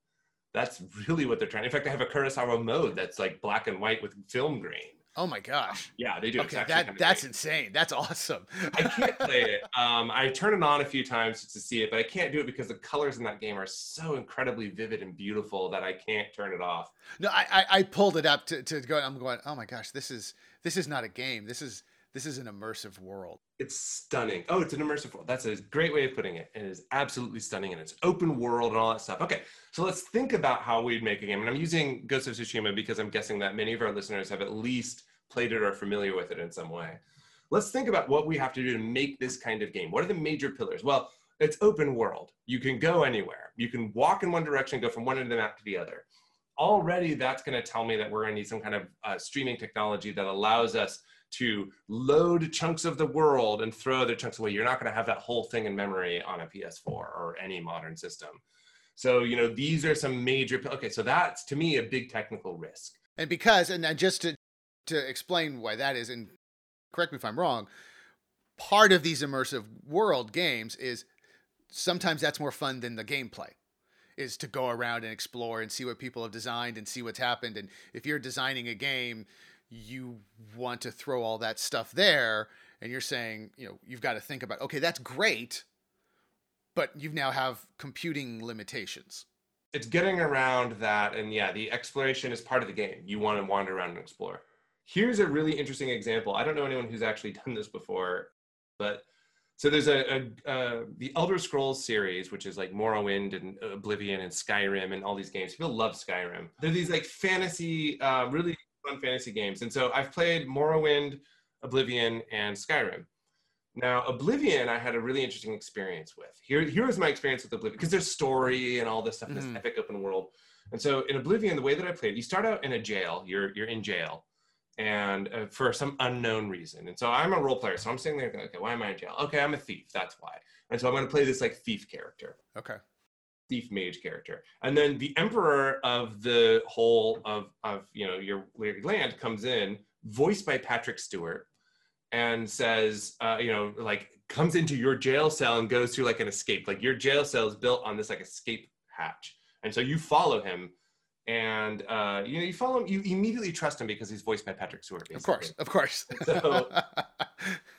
That's really what they're trying. In fact, they have a Kurosawa mode that's like black and white with film grain. Oh my gosh! Yeah, they do. Okay, that that's insane. That's awesome. I can't play it. Um, I turn it on a few times to see it, but I can't do it because the colors in that game are so incredibly vivid and beautiful that I can't turn it off. No, I I, I pulled it up to, to go. I'm going. Oh my gosh, this is this is not a game. This is this is an immersive world. It's stunning. Oh, it's an immersive world. That's a great way of putting it. It is absolutely stunning and it's open world and all that stuff. Okay, so let's think about how we'd make a game. And I'm using Ghost of Tsushima because I'm guessing that many of our listeners have at least played it or are familiar with it in some way. Let's think about what we have to do to make this kind of game. What are the major pillars? Well, it's open world. You can go anywhere. You can walk in one direction, go from one end of the map to the other. Already, that's going to tell me that we're going to need some kind of uh, streaming technology that allows us to load chunks of the world and throw other chunks away. You're not going to have that whole thing in memory on a PS4 or any modern system. So, you know, these are some major, okay, so that's to me a big technical risk. And because, and just to, to explain why that is, and correct me if I'm wrong, part of these immersive world games is sometimes that's more fun than the gameplay is to go around and explore and see what people have designed and see what's happened and if you're designing a game you want to throw all that stuff there and you're saying you know you've got to think about okay that's great but you now have computing limitations. It's getting around that and yeah the exploration is part of the game. You want to wander around and explore. Here's a really interesting example. I don't know anyone who's actually done this before but so there's a, a uh, the elder scrolls series which is like morrowind and oblivion and skyrim and all these games. People love skyrim. They're these like fantasy uh, really fun fantasy games. And so I've played Morrowind, Oblivion, and Skyrim. Now, Oblivion, I had a really interesting experience with. Here, here was my experience with Oblivion because there's story and all this stuff, mm-hmm. this epic open world. And so in Oblivion, the way that I played, you start out in a jail. You're you're in jail, and uh, for some unknown reason. And so I'm a role player, so I'm sitting there, going, okay, why am I in jail? Okay, I'm a thief. That's why. And so I'm going to play this like thief character. Okay thief mage character and then the emperor of the whole of of you know your, land comes in voiced by patrick stewart and says, uh, you know, like comes into your jail cell and goes through like an escape. Like your jail cell is built on this like escape hatch, and so you follow him and uh, you know you follow him you immediately trust him because he's voiced by patrick stewart basically. of course of course so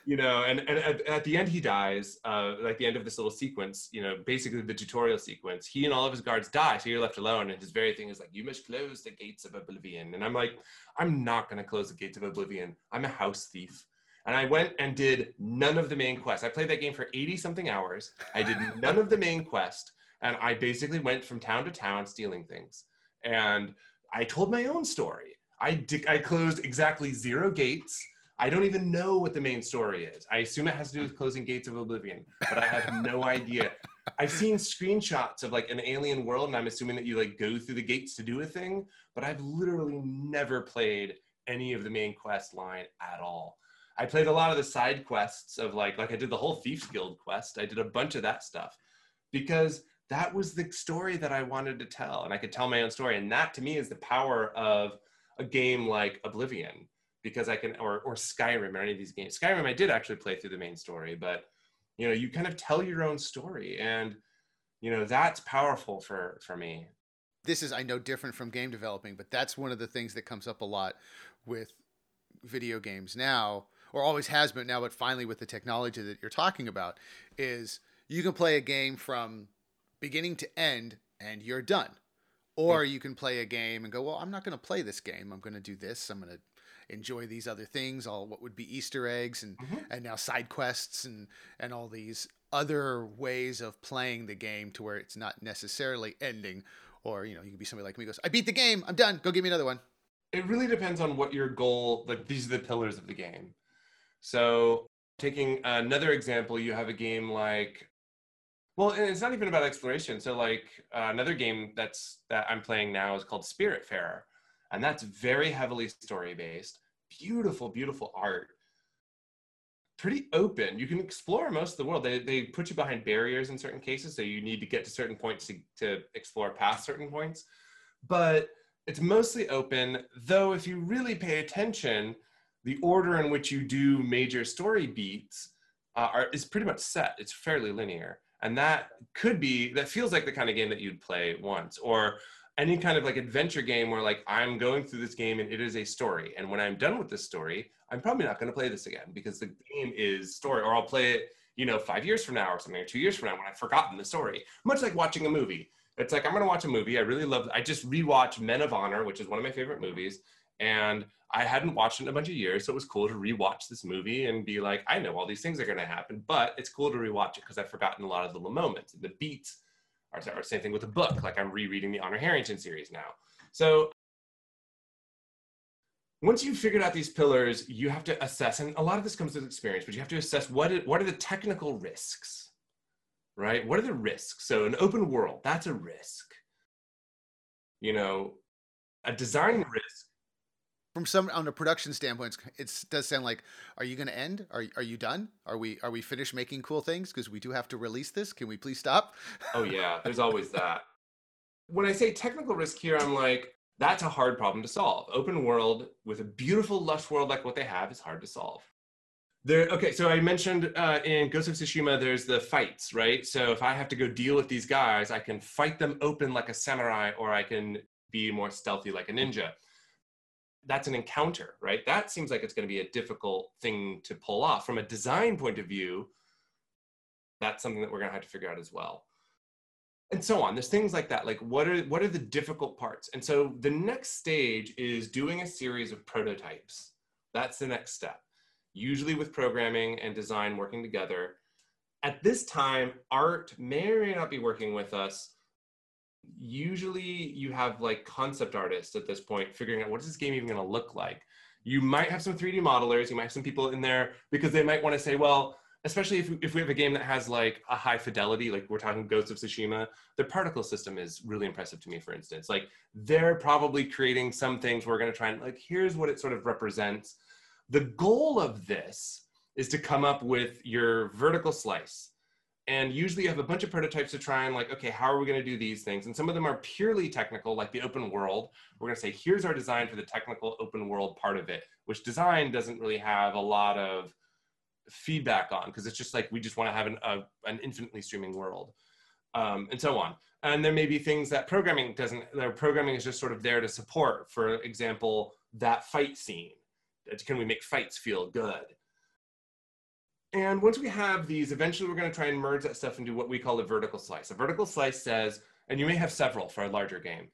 you know and, and at, at, the end he dies uh, like the end of this little sequence you know basically the tutorial sequence he and all of his guards die so you're left alone and his very thing is like you must close the gates of oblivion and i'm like i'm not going to close the gates of oblivion i'm a house thief and I went and did none of the main quests. I played that game for 80 something hours. I did none of the main quest. And I basically went from town to town stealing things and I told my own story. I di- I closed exactly zero gates. I don't even know what the main story is. I assume it has to do with closing gates of oblivion, but I have no idea. I've seen screenshots of like an alien world, and I'm assuming that you like go through the gates to do a thing, but I've literally never played any of the main quest line at all. I played a lot of the side quests of like like I did the whole Thieves Guild quest. I did a bunch of that stuff because that was the story that I wanted to tell. And I could tell my own story. And that to me is the power of a game like Oblivion, because I can, or, or Skyrim or any of these games. Skyrim, I did actually play through the main story, but you know, you kind of tell your own story. And, you know, that's powerful for, for me. This is, I know, different from game developing, but that's one of the things that comes up a lot with video games now, or always has been now, but finally with the technology that you're talking about, is you can play a game from beginning to end and you're done. Or hmm. you can play a game and go, well, I'm not going to play this game. I'm going to do this. I'm going to enjoy these other things, all what would be Easter eggs and mm-hmm. and now side quests and and all these other ways of playing the game to where it's not necessarily ending. Or you know, you could be somebody like me goes, I beat the game. I'm done. Go give me another one. It really depends on what your goal. Like these are the pillars of the game. So taking another example, you have a game like well, and it's not even about exploration. So, like uh, another game that's that I'm playing now is called Spiritfarer, and that's very heavily story based. Beautiful, beautiful art. Pretty open. You can explore most of the world. They they put you behind barriers in certain cases, so you need to get to certain points to to explore past certain points. But it's mostly open. Though, if you really pay attention, the order in which you do major story beats uh, are, is pretty much set. It's fairly linear and that could be that feels like the kind of game that you'd play once or any kind of like adventure game where like i'm going through this game and it is a story and when i'm done with this story i'm probably not going to play this again because the game is story or i'll play it you know five years from now or something or two years from now when i've forgotten the story much like watching a movie it's like i'm going to watch a movie i really love i just rewatched men of honor which is one of my favorite movies and I hadn't watched it in a bunch of years, so it was cool to rewatch this movie and be like, I know all these things are going to happen, but it's cool to rewatch it because I've forgotten a lot of the little moments. The beats are, are same thing with the book. Like I'm rereading the Honor Harrington series now. So once you've figured out these pillars, you have to assess, and a lot of this comes with experience, but you have to assess what, it, what are the technical risks, right? What are the risks? So an open world, that's a risk. You know, a design risk from some on a production standpoint, it does sound like, are you going to end? Are are you done? Are we are we finished making cool things? Because we do have to release this. Can we please stop? oh yeah, there's always that. When I say technical risk here, I'm like, that's a hard problem to solve. Open world with a beautiful lush world like what they have is hard to solve. There, okay, so I mentioned uh, in Ghost of Tsushima, there's the fights, right? So if I have to go deal with these guys, I can fight them open like a samurai, or I can be more stealthy like a ninja that's an encounter, right? That seems like it's going to be a difficult thing to pull off. From a design point of view, that's something that we're going to have to figure out as well. And so on. There's things like that. Like what are what are the difficult parts? And so the next stage is doing a series of prototypes. That's the next step. Usually with programming and design working together. At this time, art may or may not be working with us usually you have like concept artists at this point figuring out what is this game even going to look like? You might have some 3d modelers you might have some people in there because they might want to say well especially if, if we have a game that has like a high fidelity like we're talking ghosts of tsushima the particle system is really impressive to me for instance. Like they're probably creating some things we're going to try and like here's what it sort of represents. The goal of this is to come up with your vertical slice and usually you have a bunch of prototypes to try and like okay how are we going to do these things? And some of them are purely technical like the open world. We're going to say here's our design for the technical open world part of it which design doesn't really have a lot of feedback on because it's just like we just want to have an, a, an infinitely streaming world um, and so on. And there may be things that programming doesn't their programming is just sort of there to support. For example that fight scene. Can we make fights feel good and once we have these eventually we're going to try and merge that stuff into what we call a vertical slice. A vertical slice says and you may have several for a larger game.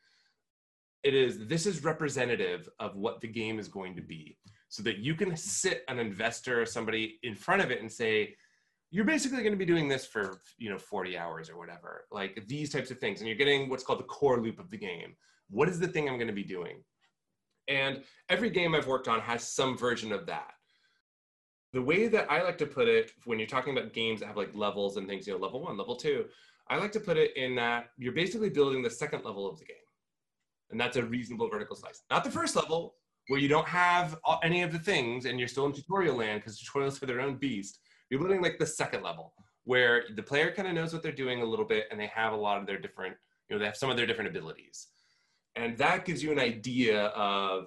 It is this is representative of what the game is going to be. So that you can sit an investor or somebody in front of it and say you're basically going to be doing this for you know 40 hours or whatever. Like these types of things. And you're getting what's called the core loop of the game. What is the thing i'm going to be doing? And every game i've worked on has some version of that the way that i like to put it when you're talking about games that have like levels and things you know level one level two i like to put it in that you're basically building the second level of the game and that's a reasonable vertical slice not the first level where you don't have any of the things and you're still in tutorial land because tutorials are their own beast. You're building like the second level where the player kind of knows what they're doing a little bit and they have a lot of their different, you know, they have some of their different abilities. And that gives you an idea of,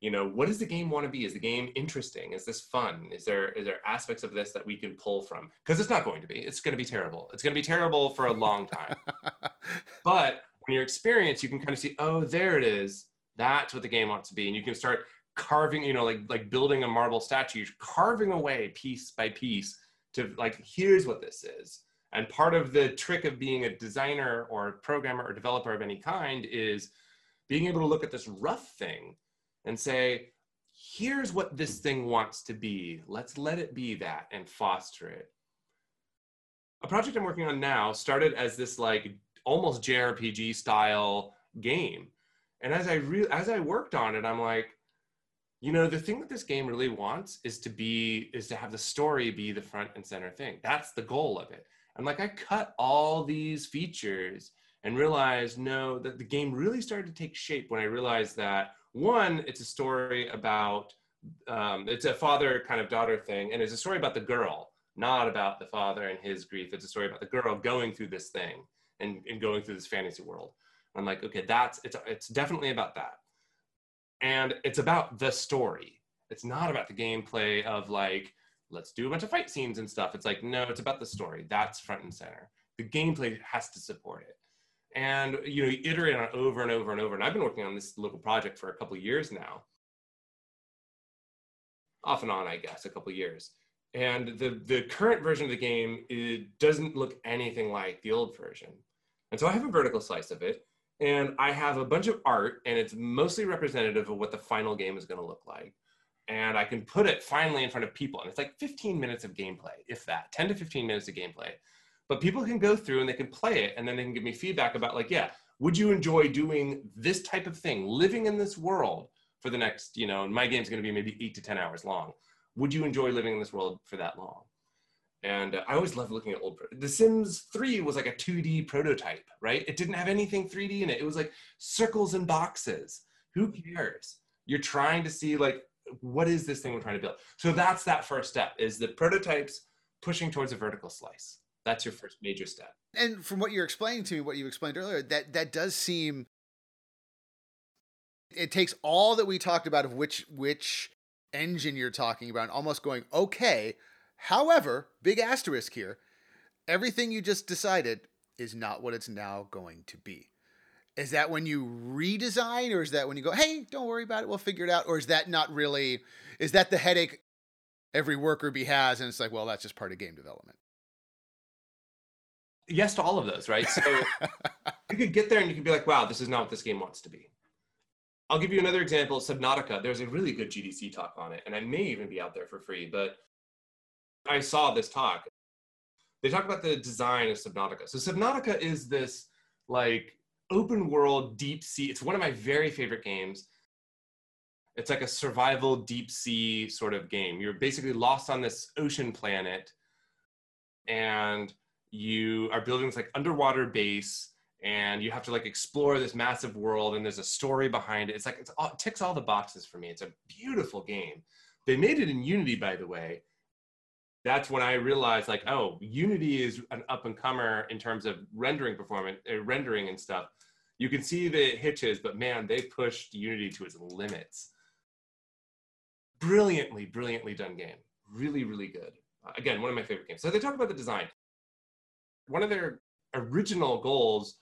you know, what does the game want to be? Is the game interesting? Is this fun? Is there is there aspects of this that we can pull from? Because it's not going to be. It's going to be terrible. It's going to be terrible for a long time. but when you're experienced, you can kind of see, oh, there it is that's what the game wants to be. And you can start carving, you know, like like building a marble statue, carving away piece by piece to like, here's what this is. And part of the trick of being a designer or programmer or developer of any kind is being able to look at this rough thing and say, here's what this thing wants to be. Let's let it be that and foster it. A project I'm working on now started as this like almost JRPG style game and as I re- as I worked on it, I'm like, you know, the thing that this game really wants is to be is to have the story be the front and center thing. That's the goal of it. And like I cut all these features and realized no, that the game really started to take shape when I realized that one, it's a story about um, it's a father kind of daughter thing, and it's a story about the girl, not about the father and his grief. It's a story about the girl going through this thing and, and going through this fantasy world. I'm like, okay, that's it's it's definitely about that. And it's about the story. It's not about the gameplay of like, let's do a bunch of fight scenes and stuff. It's like, no, it's about the story. That's front and center. The gameplay has to support it. And you know, you iterate on it over and over and over. And I've been working on this little project for a couple years now. Off and on, I guess, a couple of years. And the the current version of the game it doesn't look anything like the old version. And so I have a vertical slice of it and I have a bunch of art, and it's mostly representative of what the final game is going to look like. And I can put it finally in front of people, and it's like 15 minutes of gameplay, if that, 10 to 15 minutes of gameplay. But people can go through and they can play it, and then they can give me feedback about, like, yeah, would you enjoy doing this type of thing, living in this world for the next, you know, my game's going to be maybe eight to 10 hours long. Would you enjoy living in this world for that long? And uh, I always love looking at old. Pro- the Sims 3 was like a 2D prototype, right? It didn't have anything 3D in it. It was like circles and boxes. Who cares? You're trying to see like what is this thing we're trying to build. So that's that first step is the prototypes pushing towards a vertical slice. That's your first major step. And from what you're explaining to me, what you explained earlier, that that does seem it takes all that we talked about of which which engine you're talking about, almost going, okay, However, big asterisk here, everything you just decided is not what it's now going to be. Is that when you redesign, or is that when you go, hey, don't worry about it, we'll figure it out? Or is that not really, is that the headache every worker bee has? And it's like, well, that's just part of game development. Yes to all of those, right? So you could get there and you could be like, wow, this is not what this game wants to be. I'll give you another example Subnautica. There's a really good GDC talk on it, and I may even be out there for free, but I saw this talk. They talk about the design of Subnautica. So Subnautica is this like open world deep sea. It's one of my very favorite games. It's like a survival deep sea sort of game. You're basically lost on this ocean planet and you are building this like underwater base and you have to like explore this massive world and there's a story behind it. It's like it's all, it ticks all the boxes for me. It's a beautiful game. They made it in Unity by the way that's when I realized like, oh, Unity is an up and comer in terms of rendering performance, uh, rendering and stuff. You can see the hitches, but man, they pushed Unity to its limits. Brilliantly, brilliantly done game. Really, really good. Again, one of my favorite games. So they talk about the design. One of their original goals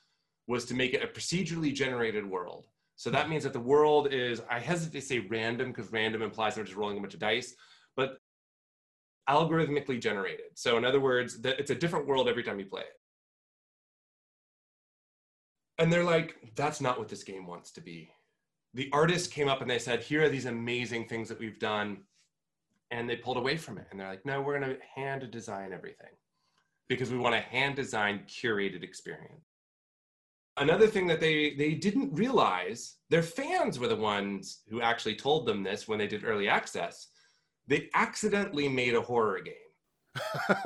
was to make it a procedurally generated world. So that hmm. means that the world is, I hesitate to say random because random implies they're just rolling a bunch of dice, but algorithmically generated. So in other words, it's a different world every time you play it. And they're like, that's not what this game wants to be. The artist came up and they said, here are these amazing things that we've done. And they pulled away from it. And they're like, no, we're going to hand design everything because we want a hand designed, curated experience. Another thing that they, they didn't realize, their fans were the ones who actually told them this when they did early access. They accidentally made a horror game.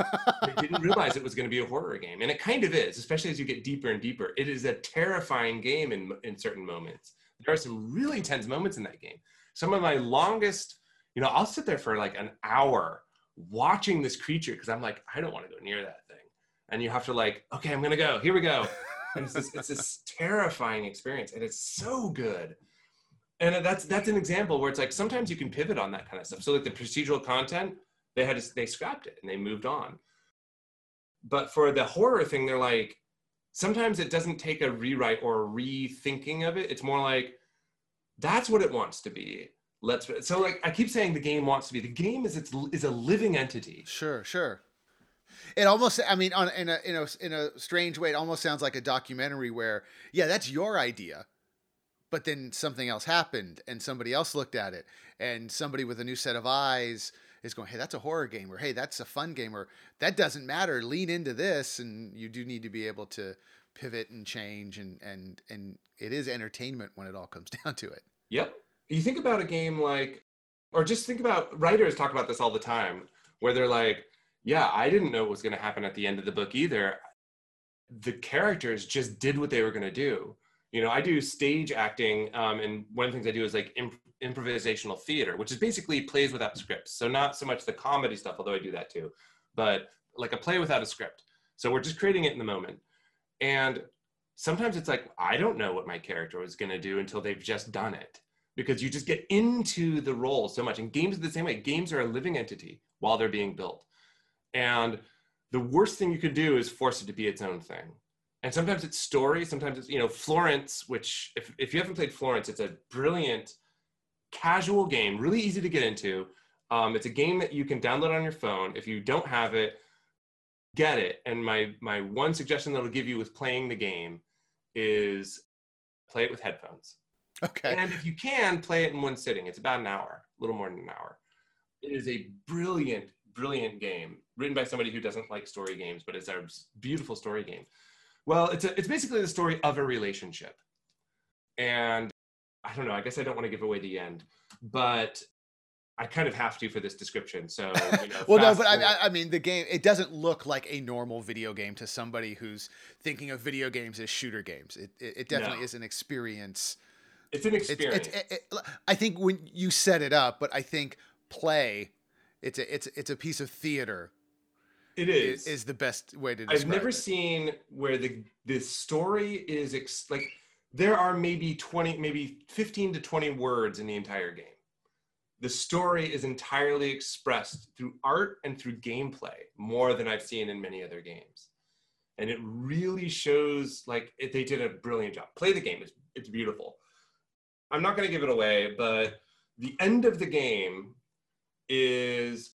They didn't realize it was going to be a horror game and it kind of is especially as you get deeper and deeper. It is a terrifying game in, in certain moments. There are some really tense moments in that game. Some of my longest you know i'll sit there for like an hour watching this creature because i'm like i don't want to go near that and you have to like okay i'm gonna go. Here we go. And it's this, it's this terrifying experience and it's so good. And that's that's an example where it's like sometimes you can pivot on that kind of stuff. So like the procedural content they had to, they scrapped it and they moved on. But for the horror thing they're like sometimes it doesn't take a rewrite or a rethinking of it. It's more like that's what it wants to be. Let's so like i keep saying the game wants to be. The game is it's is a living entity. Sure sure it almost i mean on in a in a in a strange way it almost sounds like a documentary where yeah that's your idea but then something else happened and somebody else looked at it and somebody with a new set of eyes is going, hey, that's a horror game, or hey, that's a fun game, or that doesn't matter. Lean into this, and you do need to be able to pivot and change, and and and it is entertainment when it all comes down to it. Yep. You think about a game like, or just think about writers talk about this all the time, where they're like, yeah, I didn't know what was going to happen at the end of the book either. The characters just did what they were going to do. You know, I do stage acting, um, and one of the things I do is like imp- improvisational theater, which is basically plays without scripts. So not so much the comedy stuff, although I do that too, but like a play without a script. So we're just creating it in the moment. And sometimes it's like, I don't know what my character was going to do until they've just done it because you just get into the role so much. And games are the same way. Games are a living entity while they're being built. And the worst thing you could do is force it to be its own thing. And sometimes it's story, sometimes it's, you know, Florence, which if, if you haven't played Florence, it's a brilliant casual game, really easy to get into. Um, it's a game that you can download on your phone. If you don't have it, get it. And my my one suggestion that I'll give you with playing the game is play it with headphones. Okay. And if you can, play it in one sitting. It's about an hour, a little more than an hour. It is a brilliant, brilliant game written by somebody who doesn't like story games, but it's a beautiful story game. Well, it's a, it's basically the story of a relationship. And I don't know. I guess I don't want to give away the end, but I kind of have to for this description. So, you know, well, no, but I, I, mean, the game it doesn't look like a normal video game to somebody who's thinking of video games as shooter games. It it, it definitely no. is an experience. It's an experience. It's, it's, it, I think when you set it up, but I think play, it's a it's it's a piece of theater. It is is the best way to. Do it. I've never it. seen where the the story is ex- like there are maybe 20, maybe 15 to 20 words in the entire game. The story is entirely expressed through art and through gameplay more than I've seen in many other games. And it really shows like it, they did a brilliant job. Play the game, it's, it's beautiful. I'm not going to give it away, but the end of the game is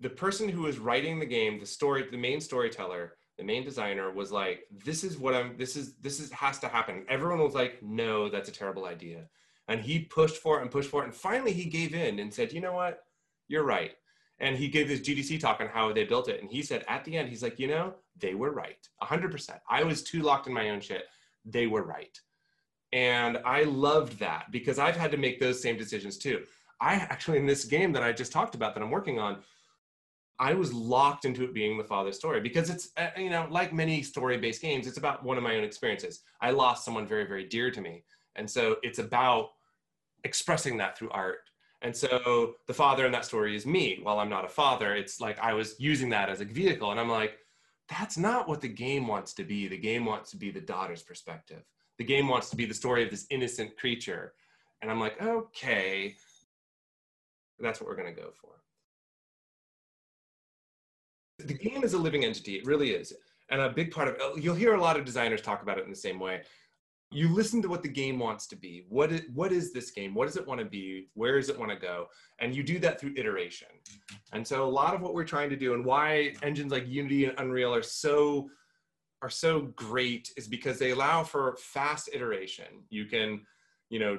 the person who is writing the game, the story, the main storyteller, the main designer was like this is what i'm this is this is has to happen. Everyone was like no that's a terrible idea. And he pushed for it and pushed for it and finally he gave in and said you know what? You're right. And he gave this gdc talk on how they built it and he said at the end he's like you know they were right 100% i was too locked in my own shit. They were right and i loved that because i've had to make those same decisions too i actually in this game that i just talked about that i'm working on I was locked into it being the father story because it's, uh, you know, like many story based games, it's about one of my own experiences. I lost someone very, very dear to me. And so it's about expressing that through art. And so the father in that story is me. While I'm not a father, it's like I was using that as a vehicle. And I'm like, that's not what the game wants to be. The game wants to be the daughter's perspective. The game wants to be the story of this innocent creature. And I'm like, okay, that's what we're going to go for. the game is a living entity. It really is. And a big part of it, you'll hear a lot of designers talk about it in the same way. You listen to what the game wants to be. What is, what is this game? What does it want to be? Where does it want to go? And you do that through iteration. And so a lot of what we're trying to do and why engines like Unity and Unreal are so are so great is because they allow for fast iteration. You can, you know,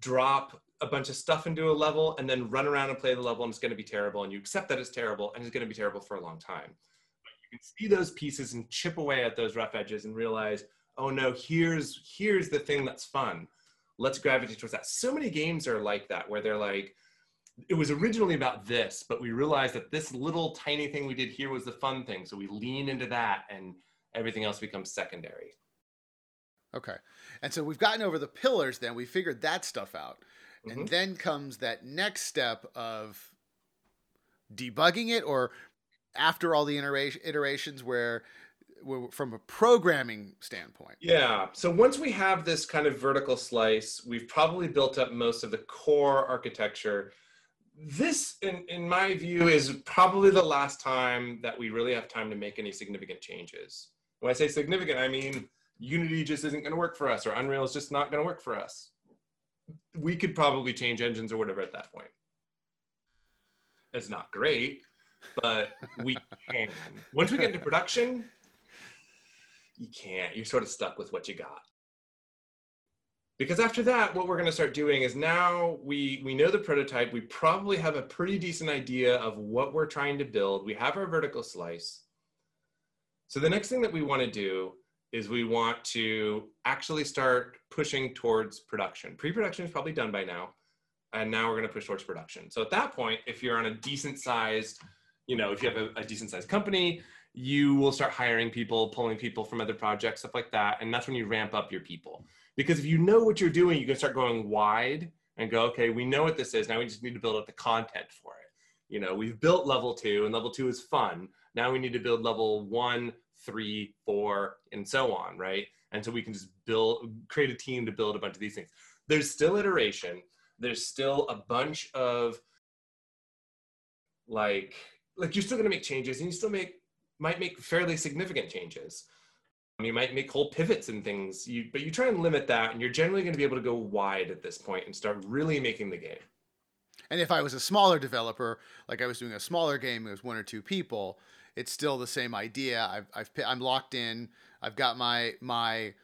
drop a bunch of stuff into a level and then run around and play the level and it's going to be terrible and you accept that it's terrible and it's going to be terrible for a long time. But you can see those pieces and chip away at those rough edges and realize oh no here's here's the thing that's fun. Let's gravitate towards that. So many games are like that where they're like it was originally about this but we realized that this little tiny thing we did here was the fun thing. So we lean into that and everything else becomes secondary okay and so we've gotten over the pillars then we figured that stuff out Mm-hmm. And then comes that next step of debugging it or after all the iterations where from a programming standpoint. Yeah. So once we have this kind of vertical slice, we've probably built up most of the core architecture. This, in, in my view, is probably the last time that we really have time to make any significant changes. When I say significant, I mean Unity just isn't going to work for us, or Unreal is just not going to work for us we could probably change engines or whatever at that point. It's not great, but we can. Once we get into production, you can't. You're sort of stuck with what you got. Because after that, what we're going to start doing is now we we know the prototype. We probably have a pretty decent idea of what we're trying to build. We have our vertical slice. So the next thing that we want to do is we want to actually start pushing towards production. Pre-production is probably done by now, and now we're going to push towards production. So at that point, if you're on a decent sized, you know, if you have a, a decent sized company, you will start hiring people, pulling people from other projects, stuff like that, and that's when you ramp up your people. Because if you know what you're doing, you can start going wide and go, okay, we know what this is. Now we just need to build up the content for it. You know, we've built level two, and level two is fun. Now we need to build level one three, four, and so on, right? And so we can just build, create a team to build a bunch of these things. There's still iteration. There's still a bunch of like, like you're still going to make changes, and you still make might make fairly significant changes. You might make whole pivots and things, you, but you try and limit that, and you're generally going to be able to go wide at this point and start really making the game. And if I was a smaller developer, like I was doing a smaller game, it was one or two people, it's still the same idea. I've, I've I'm locked in. I've got my my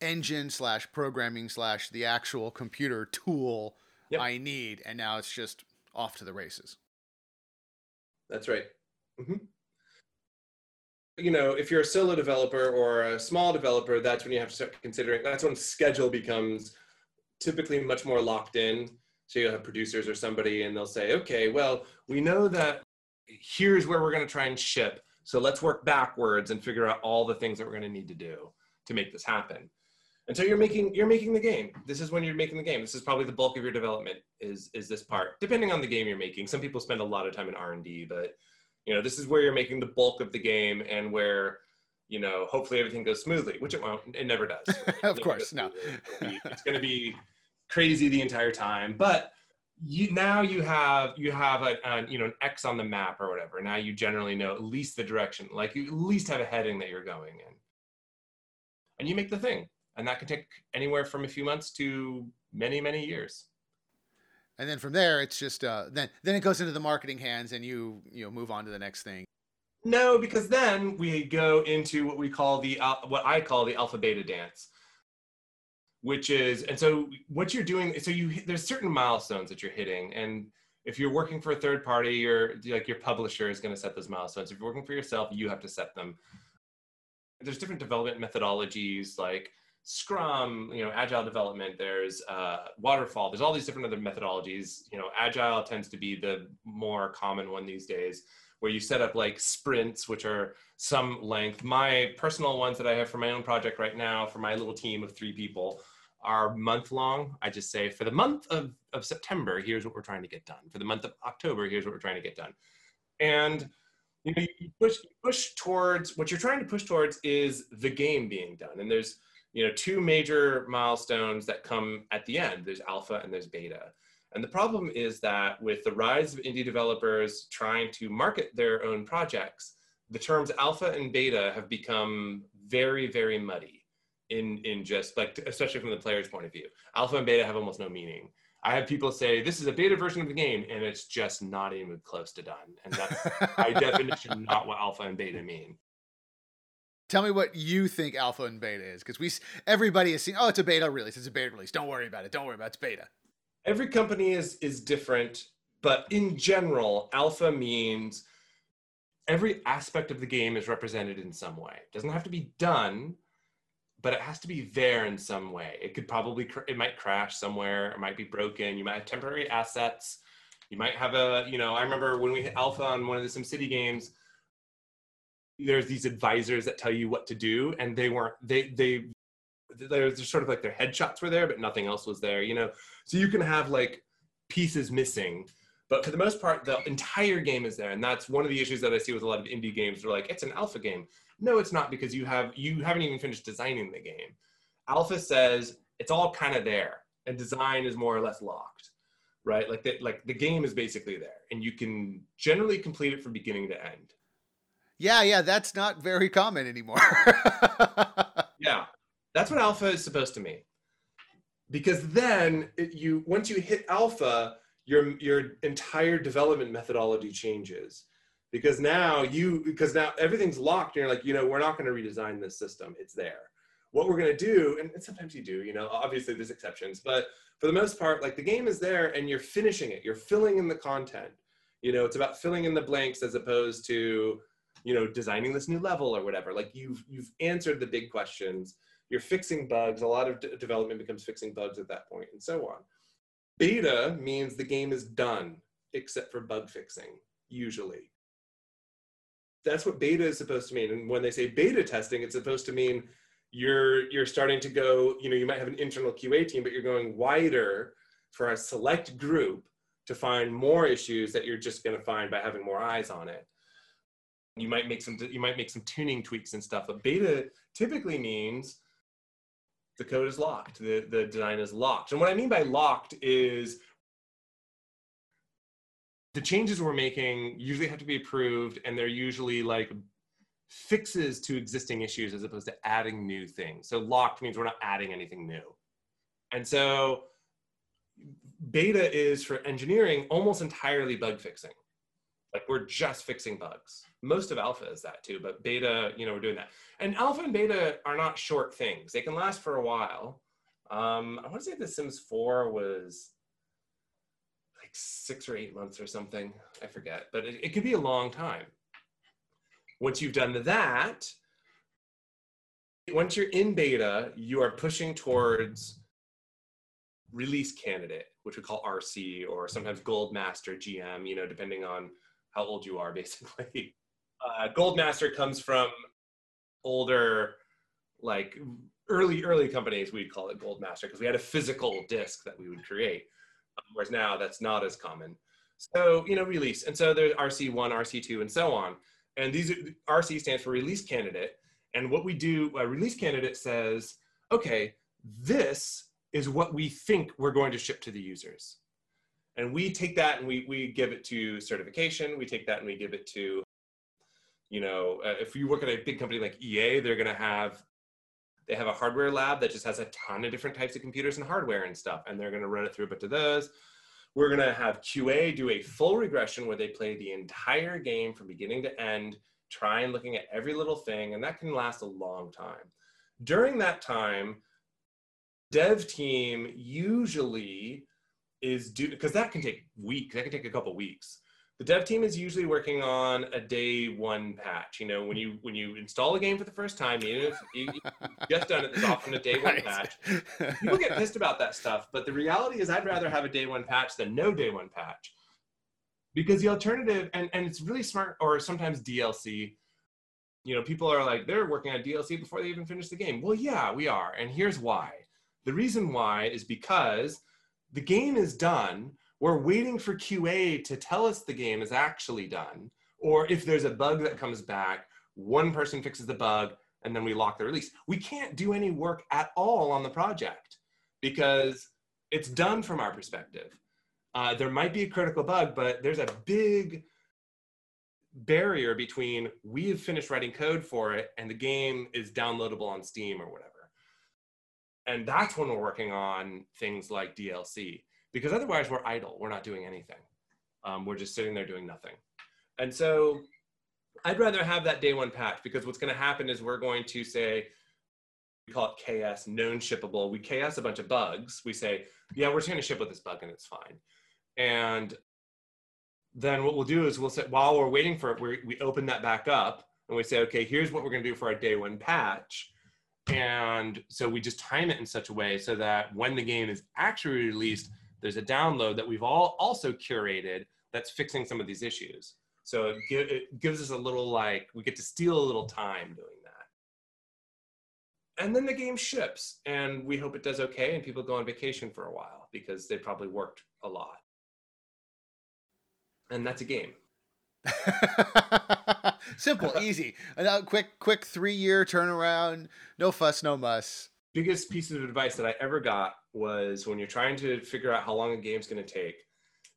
engine slash programming slash the actual computer tool yep. I need, and now it's just off to the races. That's right. Mm-hmm. You know, if you're a solo developer or a small developer, that's when you have to start considering. That's when schedule becomes typically much more locked in. So you'll have producers or somebody, and they'll say, "Okay, well, we know that here's where we're going to try and ship. So let's work backwards and figure out all the things that we're going to need to do to make this happen. And so you're making you're making the game. This is when you're making the game. This is probably the bulk of your development is is this part. Depending on the game you're making. Some people spend a lot of time in R&D, but you know, this is where you're making the bulk of the game and where you know, hopefully everything goes smoothly, which it won't. It never does. of course, no. it's going to be crazy the entire time, but you now you have you have a, a, you know an X on the map or whatever. Now you generally know at least the direction, like you at least have a heading that you're going in, and you make the thing, and that can take anywhere from a few months to many many years. And then from there, it's just uh, then then it goes into the marketing hands, and you you know move on to the next thing. No, because then we go into what we call the uh, what I call the alpha beta dance which is and so what you're doing so you there's certain milestones that you're hitting and if you're working for a third party your like your publisher is going to set those milestones. If you're working for yourself you have to set them. There's different development methodologies like scrum you know agile development there's uh, waterfall there's all these different other methodologies. You know agile tends to be the more common one these days where you set up like sprints, which are some length. My personal ones that I have for my own project right now, for my little team of three people, are month long. I just say for the month of, of September, here's what we're trying to get done. For the month of October, here's what we're trying to get done. And you know, you push push towards what you're trying to push towards is the game being done. And there's you know two major milestones that come at the end. There's alpha and there's beta. And the problem is that with the rise of indie developers trying to market their own projects, the terms alpha and beta have become very, very muddy in in just like especially from the player's point of view. Alpha and beta have almost no meaning. I have people say this is a beta version of the game, and it's just not even close to done. And that's by definition not what alpha and beta mean. Tell me what you think alpha and beta is, because we everybody has seen. Oh, it's a beta release. It's a beta release. Don't worry about it. Don't worry about it. It's beta. Every company is is different, but in general, alpha means every aspect of the game is represented in some way. It doesn't have to be done, but it has to be there in some way. It could probably cr- it might crash somewhere. It might be broken. You might have temporary assets. You might have a you know. I remember when we hit alpha on one of the SimCity games there's these advisors that tell you what to do and they weren't they they there's sort of like their headshots were there but nothing else was there you know so you can have like pieces missing but for the most part the entire game is there and that's one of the issues that i see with a lot of indie games they're like it's an alpha game no it's not because you have you haven't even finished designing the game alpha says it's all kind of there and design is more or less locked right like the, like the game is basically there and you can generally complete it from beginning to end yeah, yeah, that's not very common anymore. yeah, that's what alpha is supposed to mean. Because then it, you once you hit alpha, your your entire development methodology changes. Because now you because now everything's locked, and you're like, you know, we're not going to redesign this system. It's there. What we're going to do, and sometimes you do, you know, obviously there's exceptions, but for the most part, like the game is there, and you're finishing it. You're filling in the content. You know, it's about filling in the blanks as opposed to you know designing this new level or whatever like you've you've answered the big questions you're fixing bugs a lot of d- development becomes fixing bugs at that point and so on beta means the game is done except for bug fixing usually that's what beta is supposed to mean. And when they say beta testing it's supposed to mean you're you're starting to go you know you might have an internal qa team but you're going wider for a select group to find more issues that you're just going to find by having more eyes on it. You might make some you might make some tuning tweaks and stuff but beta typically means the code is locked the, the design is locked. And what i mean by locked is the changes we're making usually have to be approved and they're usually like fixes to existing issues as opposed to adding new things. So locked means we're not adding anything new. And so beta is for engineering almost entirely bug fixing. Like we're just fixing bugs. Most of alpha is that too but beta you know we're doing that. And alpha and beta are not short things. They can last for a while. Um, i want to say the sims 4 was six or eight months or something i forget but it, it could be a long time once you've done that once you're in beta you are pushing towards release candidate which we call rc or sometimes gold master gm you know depending on how old you are basically uh, Goldmaster comes from older, like early early companies. We'd call it gold master because we had a physical disc that we would create, whereas now that's not as common. So you know, release, and so there's RC one, RC two, and so on. And these RC stands for release candidate. And what we do, a release candidate says, okay, this is what we think we're going to ship to the users. And we take that and we, we give it to certification. We take that and we give it to you know, uh, if you work at a big company like EA, they're going to have they have a hardware lab that just has a ton of different types of computers and hardware and stuff, and they're going to run it through bunch of those. We're going to have QA do a full regression where they play the entire game from beginning to end, try and looking at every little thing, and that can last a long time. During that time, dev team usually is due because that can take weeks. That can take a couple weeks the dev team is usually working on a day one patch. You know, when you when you install a game for the first time, even if you, have just done it, there's often a day one right. patch. People get pissed about that stuff, but the reality is, I'd rather have a day one patch than no day one patch, because the alternative, and and it's really smart, or sometimes DLC. You know, people are like they're working on DLC before they even finish the game. Well, yeah, we are, and here's why. The reason why is because the game is done we're waiting for QA to tell us the game is actually done. Or if there's a bug that comes back, one person fixes the bug and then we lock the release. We can't do any work at all on the project because it's done from our perspective. Uh, there might be a critical bug, but there's a big barrier between we have finished writing code for it and the game is downloadable on Steam or whatever. And that's when we're working on things like DLC because otherwise we're idle. We're not doing anything. Um, we're just sitting there doing nothing. And so I'd rather have that day one patch because what's going to happen is we're going to say, we call it KS, known shippable. We KS a bunch of bugs. We say, yeah, we're just going to ship with this bug and it's fine. And then what we'll do is we'll say, while we're waiting for it, we, we open that back up and we say, okay, here's what we're going to do for our day one patch. And so we just time it in such a way so that when the game is actually released, there's a download that we've all also curated that's fixing some of these issues. So it, it gives us a little like, we get to steal a little time doing that. And then the game ships, and we hope it does okay, and people go on vacation for a while because they probably worked a lot. And that's a game. Simple, easy. A quick, quick three-year turnaround. No fuss, no muss. Biggest piece of advice that I ever got was when you're trying to figure out how long a game's going to take,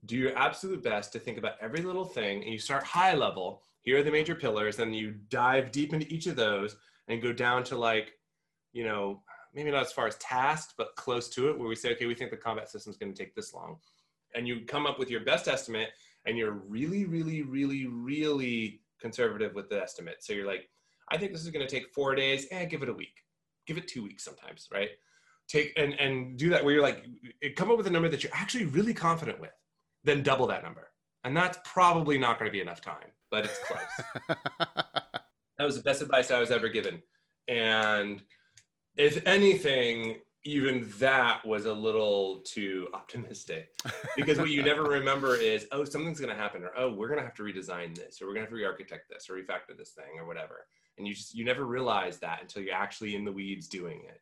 do your absolute best to think about every little thing, and you start high level. Here are the major pillars, and you dive deep into each of those, and go down to like, you know, maybe not as far as tasks, but close to it, where we say, okay, we think the combat system is going to take this long, and you come up with your best estimate and you're really, really, really, really conservative with the estimate. So you're like, I think this is going to take four days. Eh, give it a week. Give it two weeks sometimes, right? Take and and do that where you're like, come up with a number that you're actually really confident with. Then double that number, and that's probably not going to be enough time, but it's close. that was the best advice I was ever given, and if anything, even that was a little too optimistic because what you never remember is oh something's going to happen or oh we're going to have to redesign this or we're going to have to re-architect this or refactor this thing or whatever and you just you never realize that until you're actually in the weeds doing it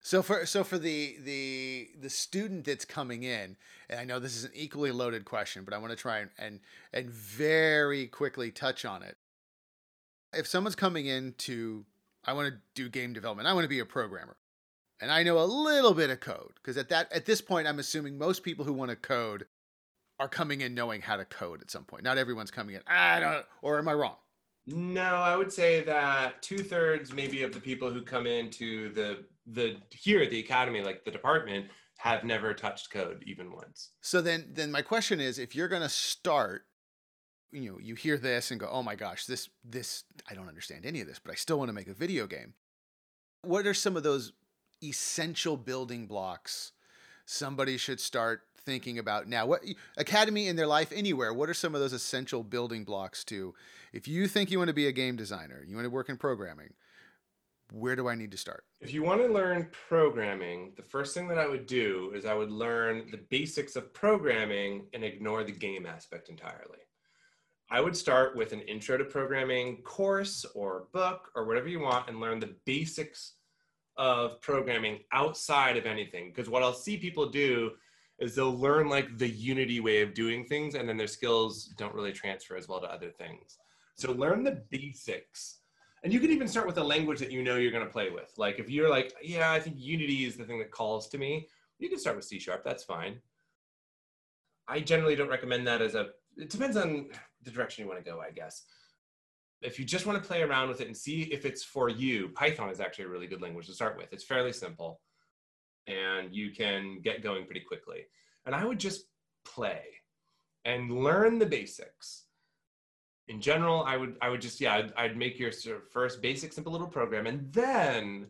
so for so for the the the student that's coming in and i know this is an equally loaded question but i want to try and and, and very quickly touch on it if someone's coming in to i want to do game development i want to be a programmer and I know a little bit of code because at that at this point I'm assuming most people who want to code are coming in knowing how to code at some point. Not everyone's coming in. I don't or am I wrong? No, I would say that two thirds maybe of the people who come into the the here at the academy, like the department, have never touched code even once. So then then my question is if you're gonna start you know you hear this and go oh my gosh this this i don't understand any of this but i still want to make a video game what are some of those essential building blocks somebody should start thinking about now what academy in their life anywhere what are some of those essential building blocks to if you think you want to be a game designer you want to work in programming where do i need to start if you want to learn programming the first thing that i would do is i would learn the basics of programming and ignore the game aspect entirely I would start with an intro to programming course or book or whatever you want and learn the basics of programming outside of anything. Because what I'll see people do is they'll learn like the unity way of doing things and then their skills don't really transfer as well to other things. So learn the basics. And you can even start with a language that you know you're going to play with. Like if you're like, yeah, I think Unity is the thing that calls to me, you can start with C sharp. That's fine. I generally don't recommend that as a, it depends on the direction you want to go, I guess if you just want to play around with it and see if it's for you, Python is actually a really good language to start with. It's fairly simple and you can get going pretty quickly. And I would just play and learn the basics. In general, I would I would just yeah, I'd, I'd make your sort of first basic simple little program and then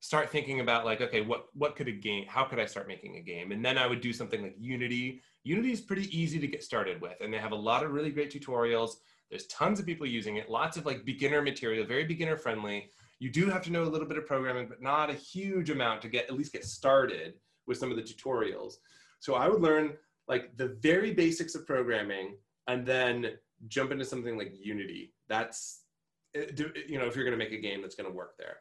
start thinking about like okay, what what could a game how could I start making a game? And then I would do something like Unity. Unity is pretty easy to get started with and they have a lot of really great tutorials there's tons of people using it, lots of like beginner material, very beginner friendly. You do have to know a little bit of programming, but not a huge amount to get at least get started with some of the tutorials. So I would learn like the very basics of programming and then jump into something like Unity. That's eh, you know if you're going to make a game that's going to work there.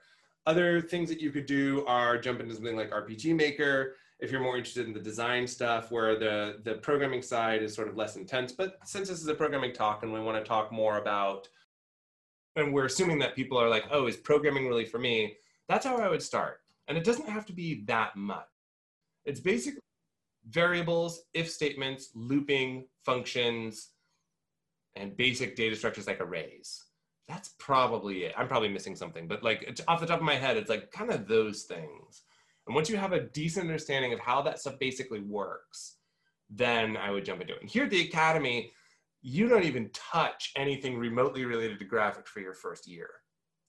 Other things that you could do are jump into something like RPG Maker if you're more interested in the design stuff where the the programming side is sort of less intense but since this is a programming talk and we want to talk more about and we're assuming that people are like oh is programming really for me that's how i would start and it doesn't have to be that much it's basically variables if statements looping functions and basic data structures like arrays. That's probably it. I'm probably missing something, but like off the top of my head, it's like kind of those things. And once you have a decent understanding of how that stuff basically works, then I would jump into it. And here at the Academy, you don't even touch anything remotely related to graphics for your first year.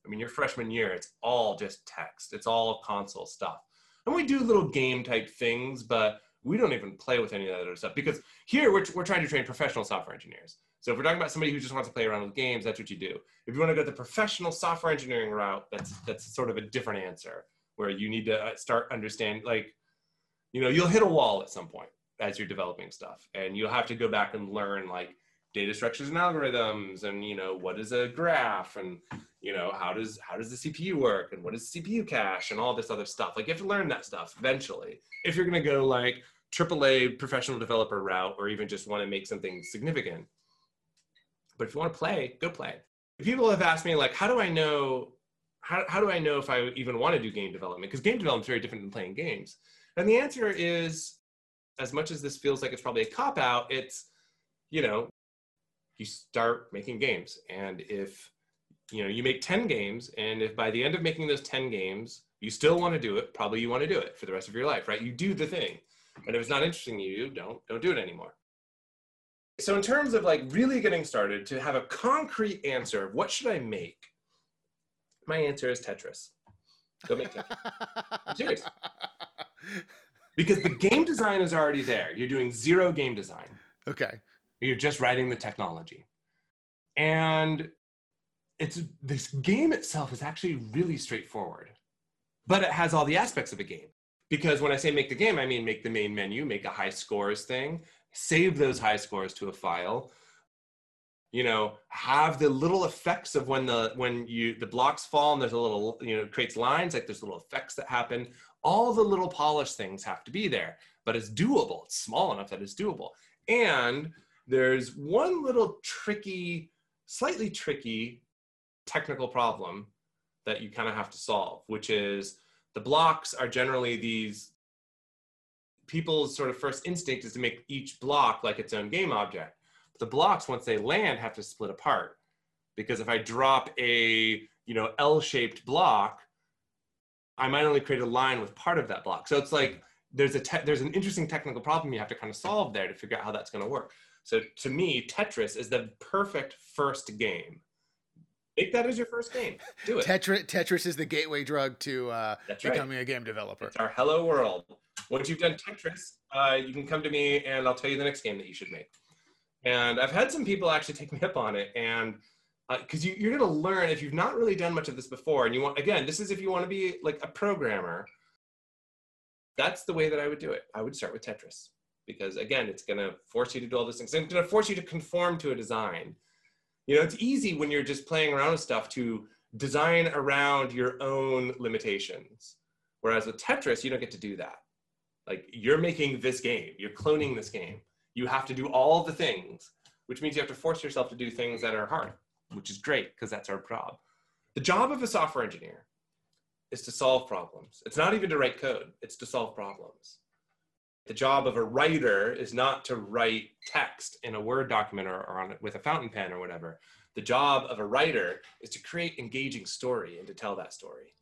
I mean, your freshman year, it's all just text, it's all console stuff. And we do little game type things, but we don't even play with any of that other stuff because here we're, we're trying to train professional software engineers. So if we're talking about somebody who just wants to play around with games, that's what you do. If you want to go the professional software engineering route, that's that's sort of a different answer where you need to uh, start understanding like you know you'll hit a wall at some point as you're developing stuff and you'll have to go back and learn like data structures and algorithms and you know what is a graph and you know how does how does the cpu work and what is cpu cache and all this other stuff. Like you have to learn that stuff eventually. If you're going to go like aaa professional developer route or even just want to make something significant. But if you want to play go play. People have asked me like how do i know how, how do i know if i even want to do game development? Because game development is very different than playing games. And the answer is as much as this feels like it's probably a cop out it's you know you start making games. And if you know you make 10 games, and if by the end of making those 10 games you still want to do it, probably you want to do it for the rest of your life, right? You do the thing. And if it's not interesting to you, don't don't do it anymore. So in terms of like really getting started to have a concrete answer of what should I make, my answer is Tetris. Go make Tetris. I'm serious. Because the game design is already there. You're doing zero game design. Okay. You're just writing the technology. And it's this game itself is actually really straightforward, but it has all the aspects of a game. Because when I say make the game, I mean make the main menu, make a high scores thing, save those high scores to a file, you know have the little effects of when the when you the blocks fall and there's a little you know creates lines like there's little effects that happen all the little polished things have to be there but it's doable it's small enough that it's doable and there's one little tricky, slightly tricky technical problem that you kind of have to solve, which is the blocks are generally these people's sort of first instinct is to make each block like its own game object. But the blocks, once they land, have to split apart. Because if I drop a you know L-shaped block, I might only create a line with part of that block. So it's like there's a there's an interesting technical problem you have to kind of solve there to figure out how that's going to work. So to me, Tetris is the perfect first game. Make that as your first game. Do it. Tetris, Tetris is the gateway drug to uh, becoming right. a game developer. It's our hello world. Once you've done Tetris, uh, you can come to me and I'll tell you the next game that you should make. And I've had some people actually take me up on it. And because uh, you, you're going to learn if you've not really done much of this before, and you want, again, this is if you want to be like a programmer, that's the way that I would do it. I would start with Tetris because again, it's going to force you to do all these things. It's going to force you to conform to a design. You know, it's easy when you're just playing around with stuff to design around your own limitations. Whereas with Tetris, you don't get to do that. Like you're making this game, you're cloning this game. You have to do all the things, which means you have to force yourself to do things that are hard, which is great because that's our job. The job of a software engineer is to solve problems. It's not even to write code, it's to solve problems the job of a writer is not to write text in a Word document or, or on with a fountain pen or whatever. The job of a writer is to create engaging story and to tell that story,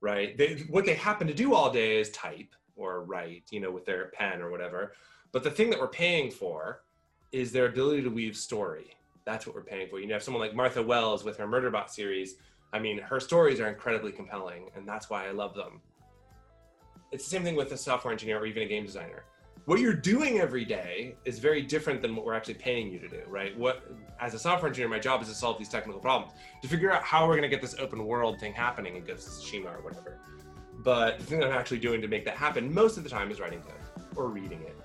right? They, what they happen to do all day is type or write, you know, with their pen or whatever. But the thing that we're paying for is their ability to weave story. That's what we're paying for. You have someone like Martha Wells with her Murderbot series. I mean, her stories are incredibly compelling, and that's why I love them it's the same thing with a software engineer or even a game designer. What you're doing every day is very different than what we're actually paying you to do right? What as a software engineer my job is to solve these technical problems to figure out how we're going to get this open world thing happening in ghost of tsushima or whatever. But the thing that i'm actually doing to make that happen most of the time is writing code or reading it.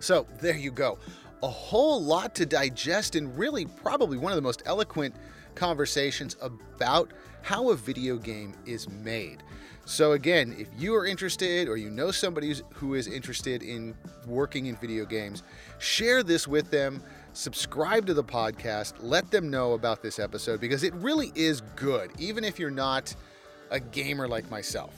So there you go. A whole lot to digest and really probably one of the most eloquent conversations about how a video game is made so, again, if you are interested or you know somebody who is interested in working in video games, share this with them. Subscribe to the podcast. Let them know about this episode because it really is good, even if you're not a gamer like myself.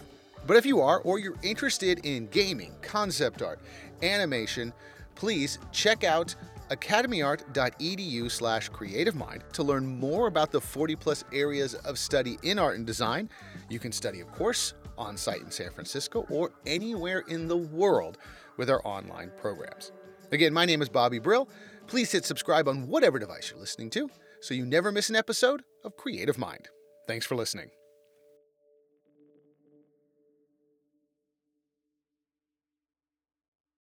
But if you are, or you're interested in gaming, concept art, animation, please check out academyart.edu slash creativemind to learn more about the 40 plus areas of study in art and design. You can study, of course, on site in San Francisco or anywhere in the world with our online programs. Again, my name is Bobby Brill. Please hit subscribe on whatever device you're listening to so you never miss an episode of Creative Mind. Thanks for listening.